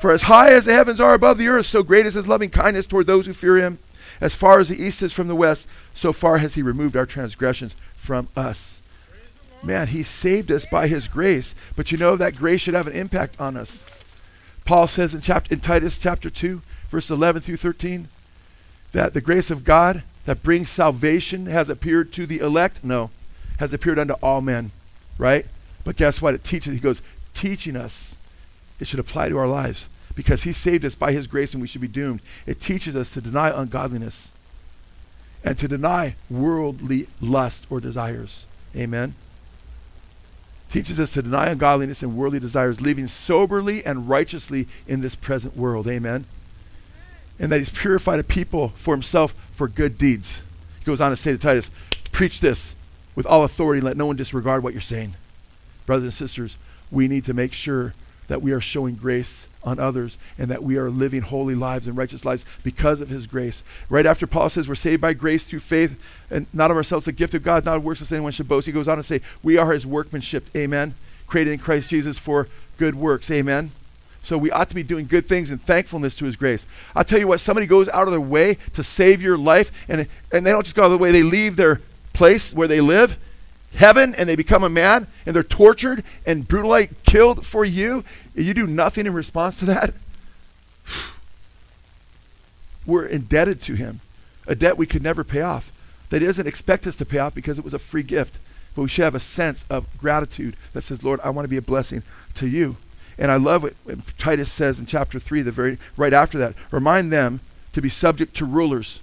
For as high as the heavens are above the earth, so great is his loving kindness toward those who fear him. As far as the east is from the west, so far has he removed our transgressions from us. Man, he saved us by his grace, but you know that grace should have an impact on us. Paul says in, chapter, in Titus chapter 2, verse 11 through 13, that the grace of God that brings salvation has appeared to the elect? No, has appeared unto all men, right? But guess what? It teaches, he goes, teaching us. It should apply to our lives because he saved us by his grace and we should be doomed. It teaches us to deny ungodliness and to deny worldly lust or desires. Amen. Teaches us to deny ungodliness and worldly desires, living soberly and righteously in this present world. Amen. And that he's purified a people for himself for good deeds. He goes on to say to Titus, preach this with all authority, and let no one disregard what you're saying. Brothers and sisters, we need to make sure that we are showing grace on others and that we are living holy lives and righteous lives because of his grace. Right after Paul says we're saved by grace through faith and not of ourselves, a gift of God, not of works as anyone should boast. He goes on to say, We are his workmanship, amen, created in Christ Jesus for good works, amen. So we ought to be doing good things in thankfulness to his grace. I'll tell you what, somebody goes out of their way to save your life, and, and they don't just go out of the way, they leave their place where they live heaven and they become a man and they're tortured and brutally killed for you, and you do nothing in response to that, we're indebted to him. A debt we could never pay off. That he doesn't expect us to pay off because it was a free gift. But we should have a sense of gratitude that says, Lord, I want to be a blessing to you. And I love what Titus says in chapter 3, the very right after that. Remind them to be subject to rulers,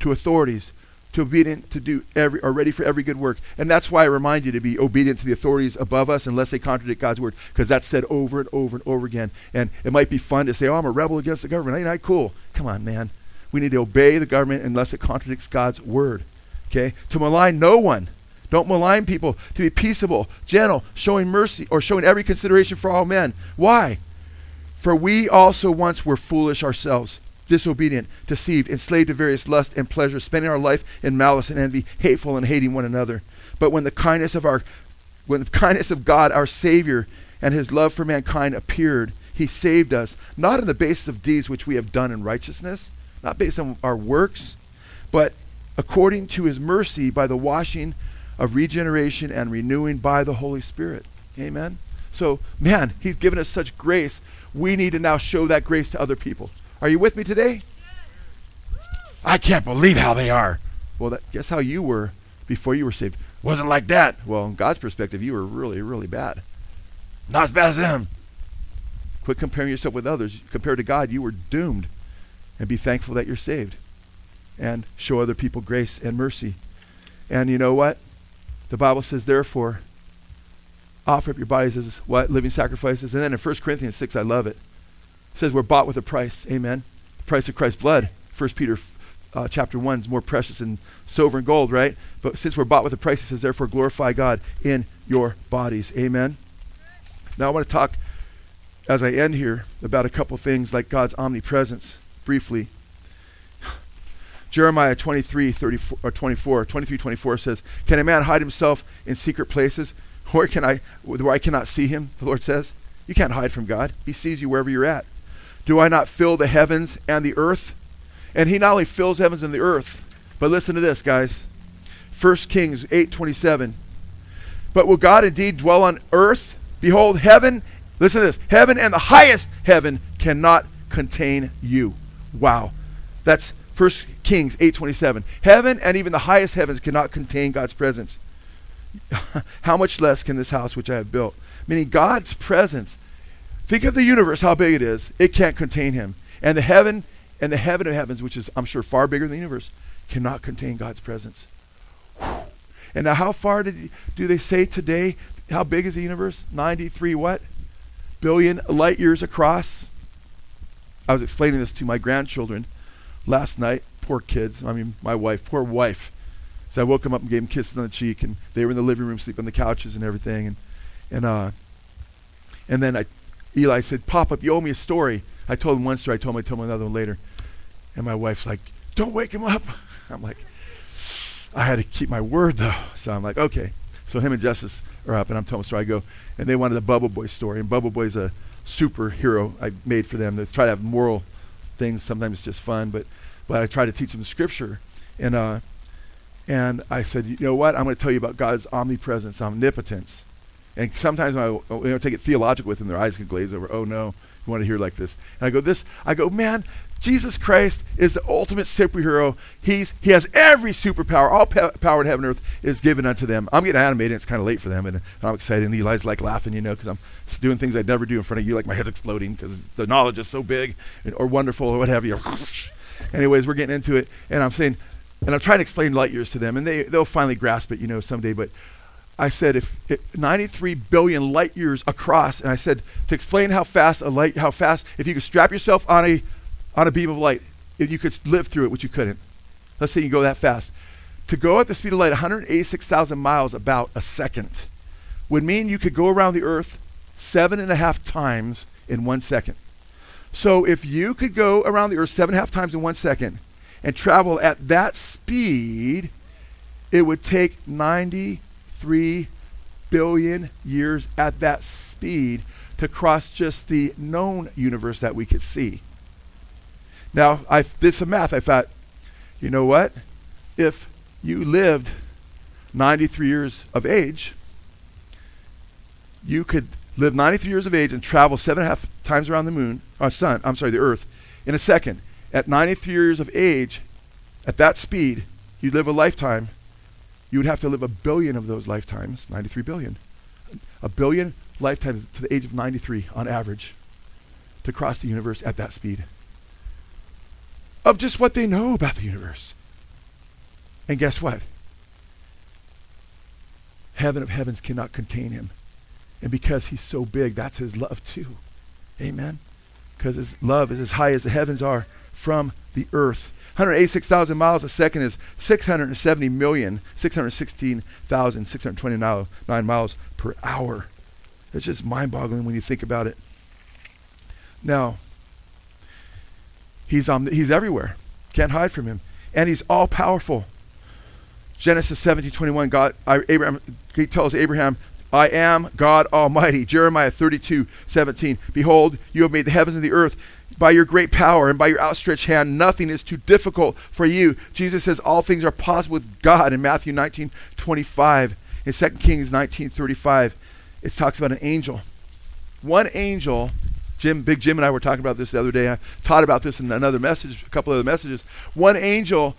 to authorities, to obedient to do every are ready for every good work. And that's why I remind you to be obedient to the authorities above us unless they contradict God's word, because that's said over and over and over again. And it might be fun to say, Oh, I'm a rebel against the government. Ain't I cool? Come on, man. We need to obey the government unless it contradicts God's word. Okay? To malign no one. Don't malign people. To be peaceable, gentle, showing mercy, or showing every consideration for all men. Why? For we also once were foolish ourselves disobedient, deceived, enslaved to various lusts and pleasures, spending our life in malice and envy, hateful and hating one another. But when the kindness of our when the kindness of God, our Savior, and his love for mankind appeared, he saved us, not on the basis of deeds which we have done in righteousness, not based on our works, but according to his mercy by the washing of regeneration and renewing by the Holy Spirit. Amen. So, man, he's given us such grace. We need to now show that grace to other people. Are you with me today? I can't believe how they are. Well, that, guess how you were before you were saved? Wasn't like that. Well, in God's perspective, you were really, really bad. Not as bad as them. Quit comparing yourself with others. Compared to God, you were doomed. And be thankful that you're saved. And show other people grace and mercy. And you know what? The Bible says, therefore, offer up your bodies as what? Living sacrifices. And then in 1 Corinthians 6, I love it. Says we're bought with a price. Amen. The price of Christ's blood. First Peter uh, chapter 1 is more precious than silver and gold, right? But since we're bought with a price, it says, therefore glorify God in your bodies. Amen. Now I want to talk, as I end here, about a couple things like God's omnipresence briefly. Jeremiah 23, 34, or 24, 23, 24 says, Can a man hide himself in secret places where, can I, where I cannot see him? The Lord says. You can't hide from God. He sees you wherever you're at. Do I not fill the heavens and the earth? And he not only fills heavens and the earth, but listen to this, guys. 1 Kings 8:27. But will God indeed dwell on earth? Behold, heaven, listen to this. Heaven and the highest heaven cannot contain you. Wow. That's 1 Kings 8:27. Heaven and even the highest heavens cannot contain God's presence. How much less can this house which I have built? Meaning God's presence Think of the universe, how big it is. It can't contain him. And the heaven and the heaven of heavens, which is, I'm sure, far bigger than the universe, cannot contain God's presence. Whew. And now, how far did, do they say today? How big is the universe? 93 what? Billion light years across? I was explaining this to my grandchildren last night. Poor kids. I mean, my wife, poor wife. So I woke them up and gave them kisses on the cheek, and they were in the living room, sleeping on the couches and everything. And, and uh, And then I, Eli said, Pop up, you owe me a story. I told him one story. I told him I told him another one later. And my wife's like, don't wake him up. I'm like, I had to keep my word though. So I'm like, okay. So him and Justice are up, and I'm telling them. So I go, and they wanted the Bubble Boy story, and Bubble Boy's a superhero I made for them to try to have moral things. Sometimes it's just fun, but but I try to teach them the scripture, and uh, and I said, you know what? I'm going to tell you about God's omnipresence, omnipotence, and sometimes when I oh, you know, take it theological with them, their eyes can glaze over. Oh no, you want to hear like this? And I go, this. I go, man. Jesus Christ is the ultimate superhero. He's he has every superpower. All pa- power in heaven and earth is given unto them. I'm getting animated. It's kind of late for them, and I'm excited. And Eli's like laughing, you know, because I'm doing things I'd never do in front of you, like my head's exploding because the knowledge is so big and, or wonderful or what have you. Anyways, we're getting into it, and I'm saying, and I'm trying to explain light years to them, and they they'll finally grasp it, you know, someday. But I said if, if 93 billion light years across, and I said to explain how fast a light, how fast if you could strap yourself on a on a beam of light, if you could live through it, which you couldn't. Let's say you go that fast. To go at the speed of light, 186,000 miles about a second, would mean you could go around the earth seven and a half times in one second. So if you could go around the earth seven and a half times in one second and travel at that speed, it would take 93 billion years at that speed to cross just the known universe that we could see. Now, I did some math. I thought, you know what? If you lived 93 years of age, you could live 93 years of age and travel seven and a half times around the moon, or uh, sun, I'm sorry, the earth, in a second. At 93 years of age, at that speed, you'd live a lifetime. You would have to live a billion of those lifetimes, 93 billion. A billion lifetimes to the age of 93 on average to cross the universe at that speed of just what they know about the universe. And guess what? Heaven of heavens cannot contain him. And because he's so big, that's his love too. Amen. Because his love is as high as the heavens are from the earth. 186,000 miles a second is 670 million, 616,629 miles per hour. It's just mind boggling when you think about it. Now, He's, um, he's everywhere. Can't hide from him. And he's all powerful. Genesis 17, 21, God, I, Abraham, he tells Abraham, I am God Almighty. Jeremiah 32, 17, Behold, you have made the heavens and the earth by your great power and by your outstretched hand. Nothing is too difficult for you. Jesus says all things are possible with God in Matthew 19, 25. In 2 Kings 19, 35, it talks about an angel. One angel Jim, Big Jim and I were talking about this the other day. I taught about this in another message, a couple of other messages. One angel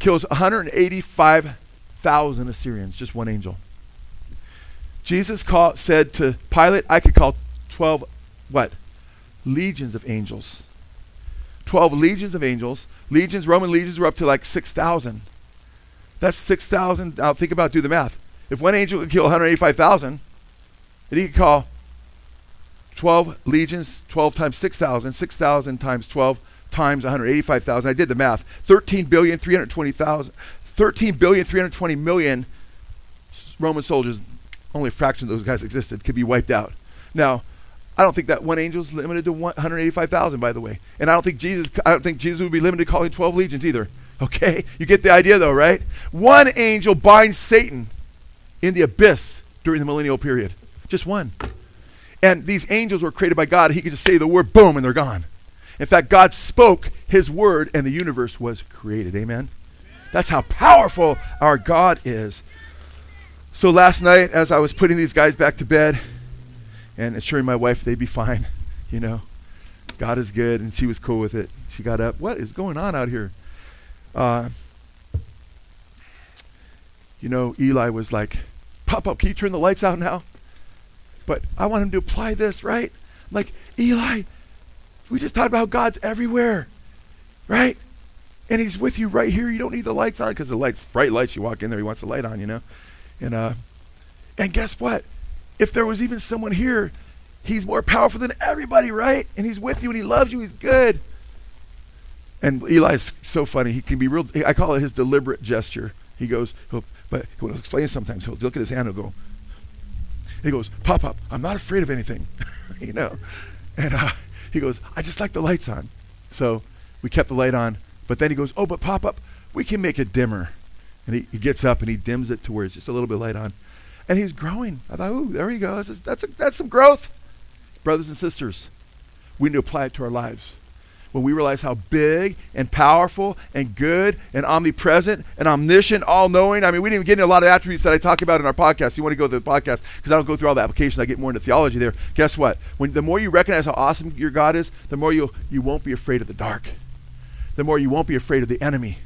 kills 185,000 Assyrians, just one angel. Jesus call, said to Pilate, I could call 12, what? Legions of angels. 12 legions of angels. Legions, Roman legions were up to like 6,000. That's 6,000. Now think about, do the math. If one angel could kill 185,000, then he could call 12 legions, 12 times 6,000, 6,000 times 12 times 185,000. I did the math. 13 billion, 320,000, 13 billion, 320 million Roman soldiers, only a fraction of those guys existed, could be wiped out. Now, I don't think that one angel is limited to 185,000, by the way. And I don't think Jesus, I don't think Jesus would be limited to calling 12 legions either. Okay? You get the idea though, right? One angel binds Satan in the abyss during the millennial period. Just one. And these angels were created by God. He could just say the word, boom, and they're gone. In fact, God spoke his word, and the universe was created. Amen? That's how powerful our God is. So last night, as I was putting these guys back to bed and assuring my wife they'd be fine, you know, God is good, and she was cool with it. She got up. What is going on out here? Uh, you know, Eli was like, Pop up, can you turn the lights out now? But I want him to apply this, right? I'm like, Eli, we just talked about God's everywhere, right? And he's with you right here. You don't need the lights on because the lights, bright lights, you walk in there, he wants the light on, you know? And, uh, and guess what? If there was even someone here, he's more powerful than everybody, right? And he's with you and he loves you. He's good. And Eli's so funny. He can be real. I call it his deliberate gesture. He goes, but he'll explain sometimes. He'll look at his hand and go, he goes, Pop Up, I'm not afraid of anything, you know. And uh, he goes, I just like the lights on. So we kept the light on. But then he goes, Oh, but Pop Up, we can make it dimmer. And he, he gets up and he dims it to where it's just a little bit light on. And he's growing. I thought, oh, there you go. That's, that's, a, that's some growth. Brothers and sisters, we need to apply it to our lives. When we realize how big and powerful and good and omnipresent and omniscient, all knowing. I mean, we didn't even get into a lot of attributes that I talk about in our podcast. You want to go to the podcast because I don't go through all the applications. I get more into theology there. Guess what? When the more you recognize how awesome your God is, the more you you won't be afraid of the dark. The more you won't be afraid of the enemy.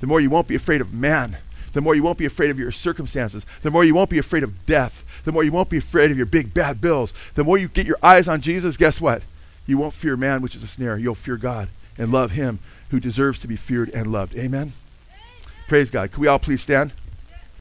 The more you won't be afraid of man the more you won't be afraid of your circumstances, the more you won't be afraid of death, the more you won't be afraid of your big bad bills. The more you get your eyes on Jesus, guess what? You won't fear man, which is a snare. You'll fear God and love him who deserves to be feared and loved. Amen. Praise God. Can we all please stand?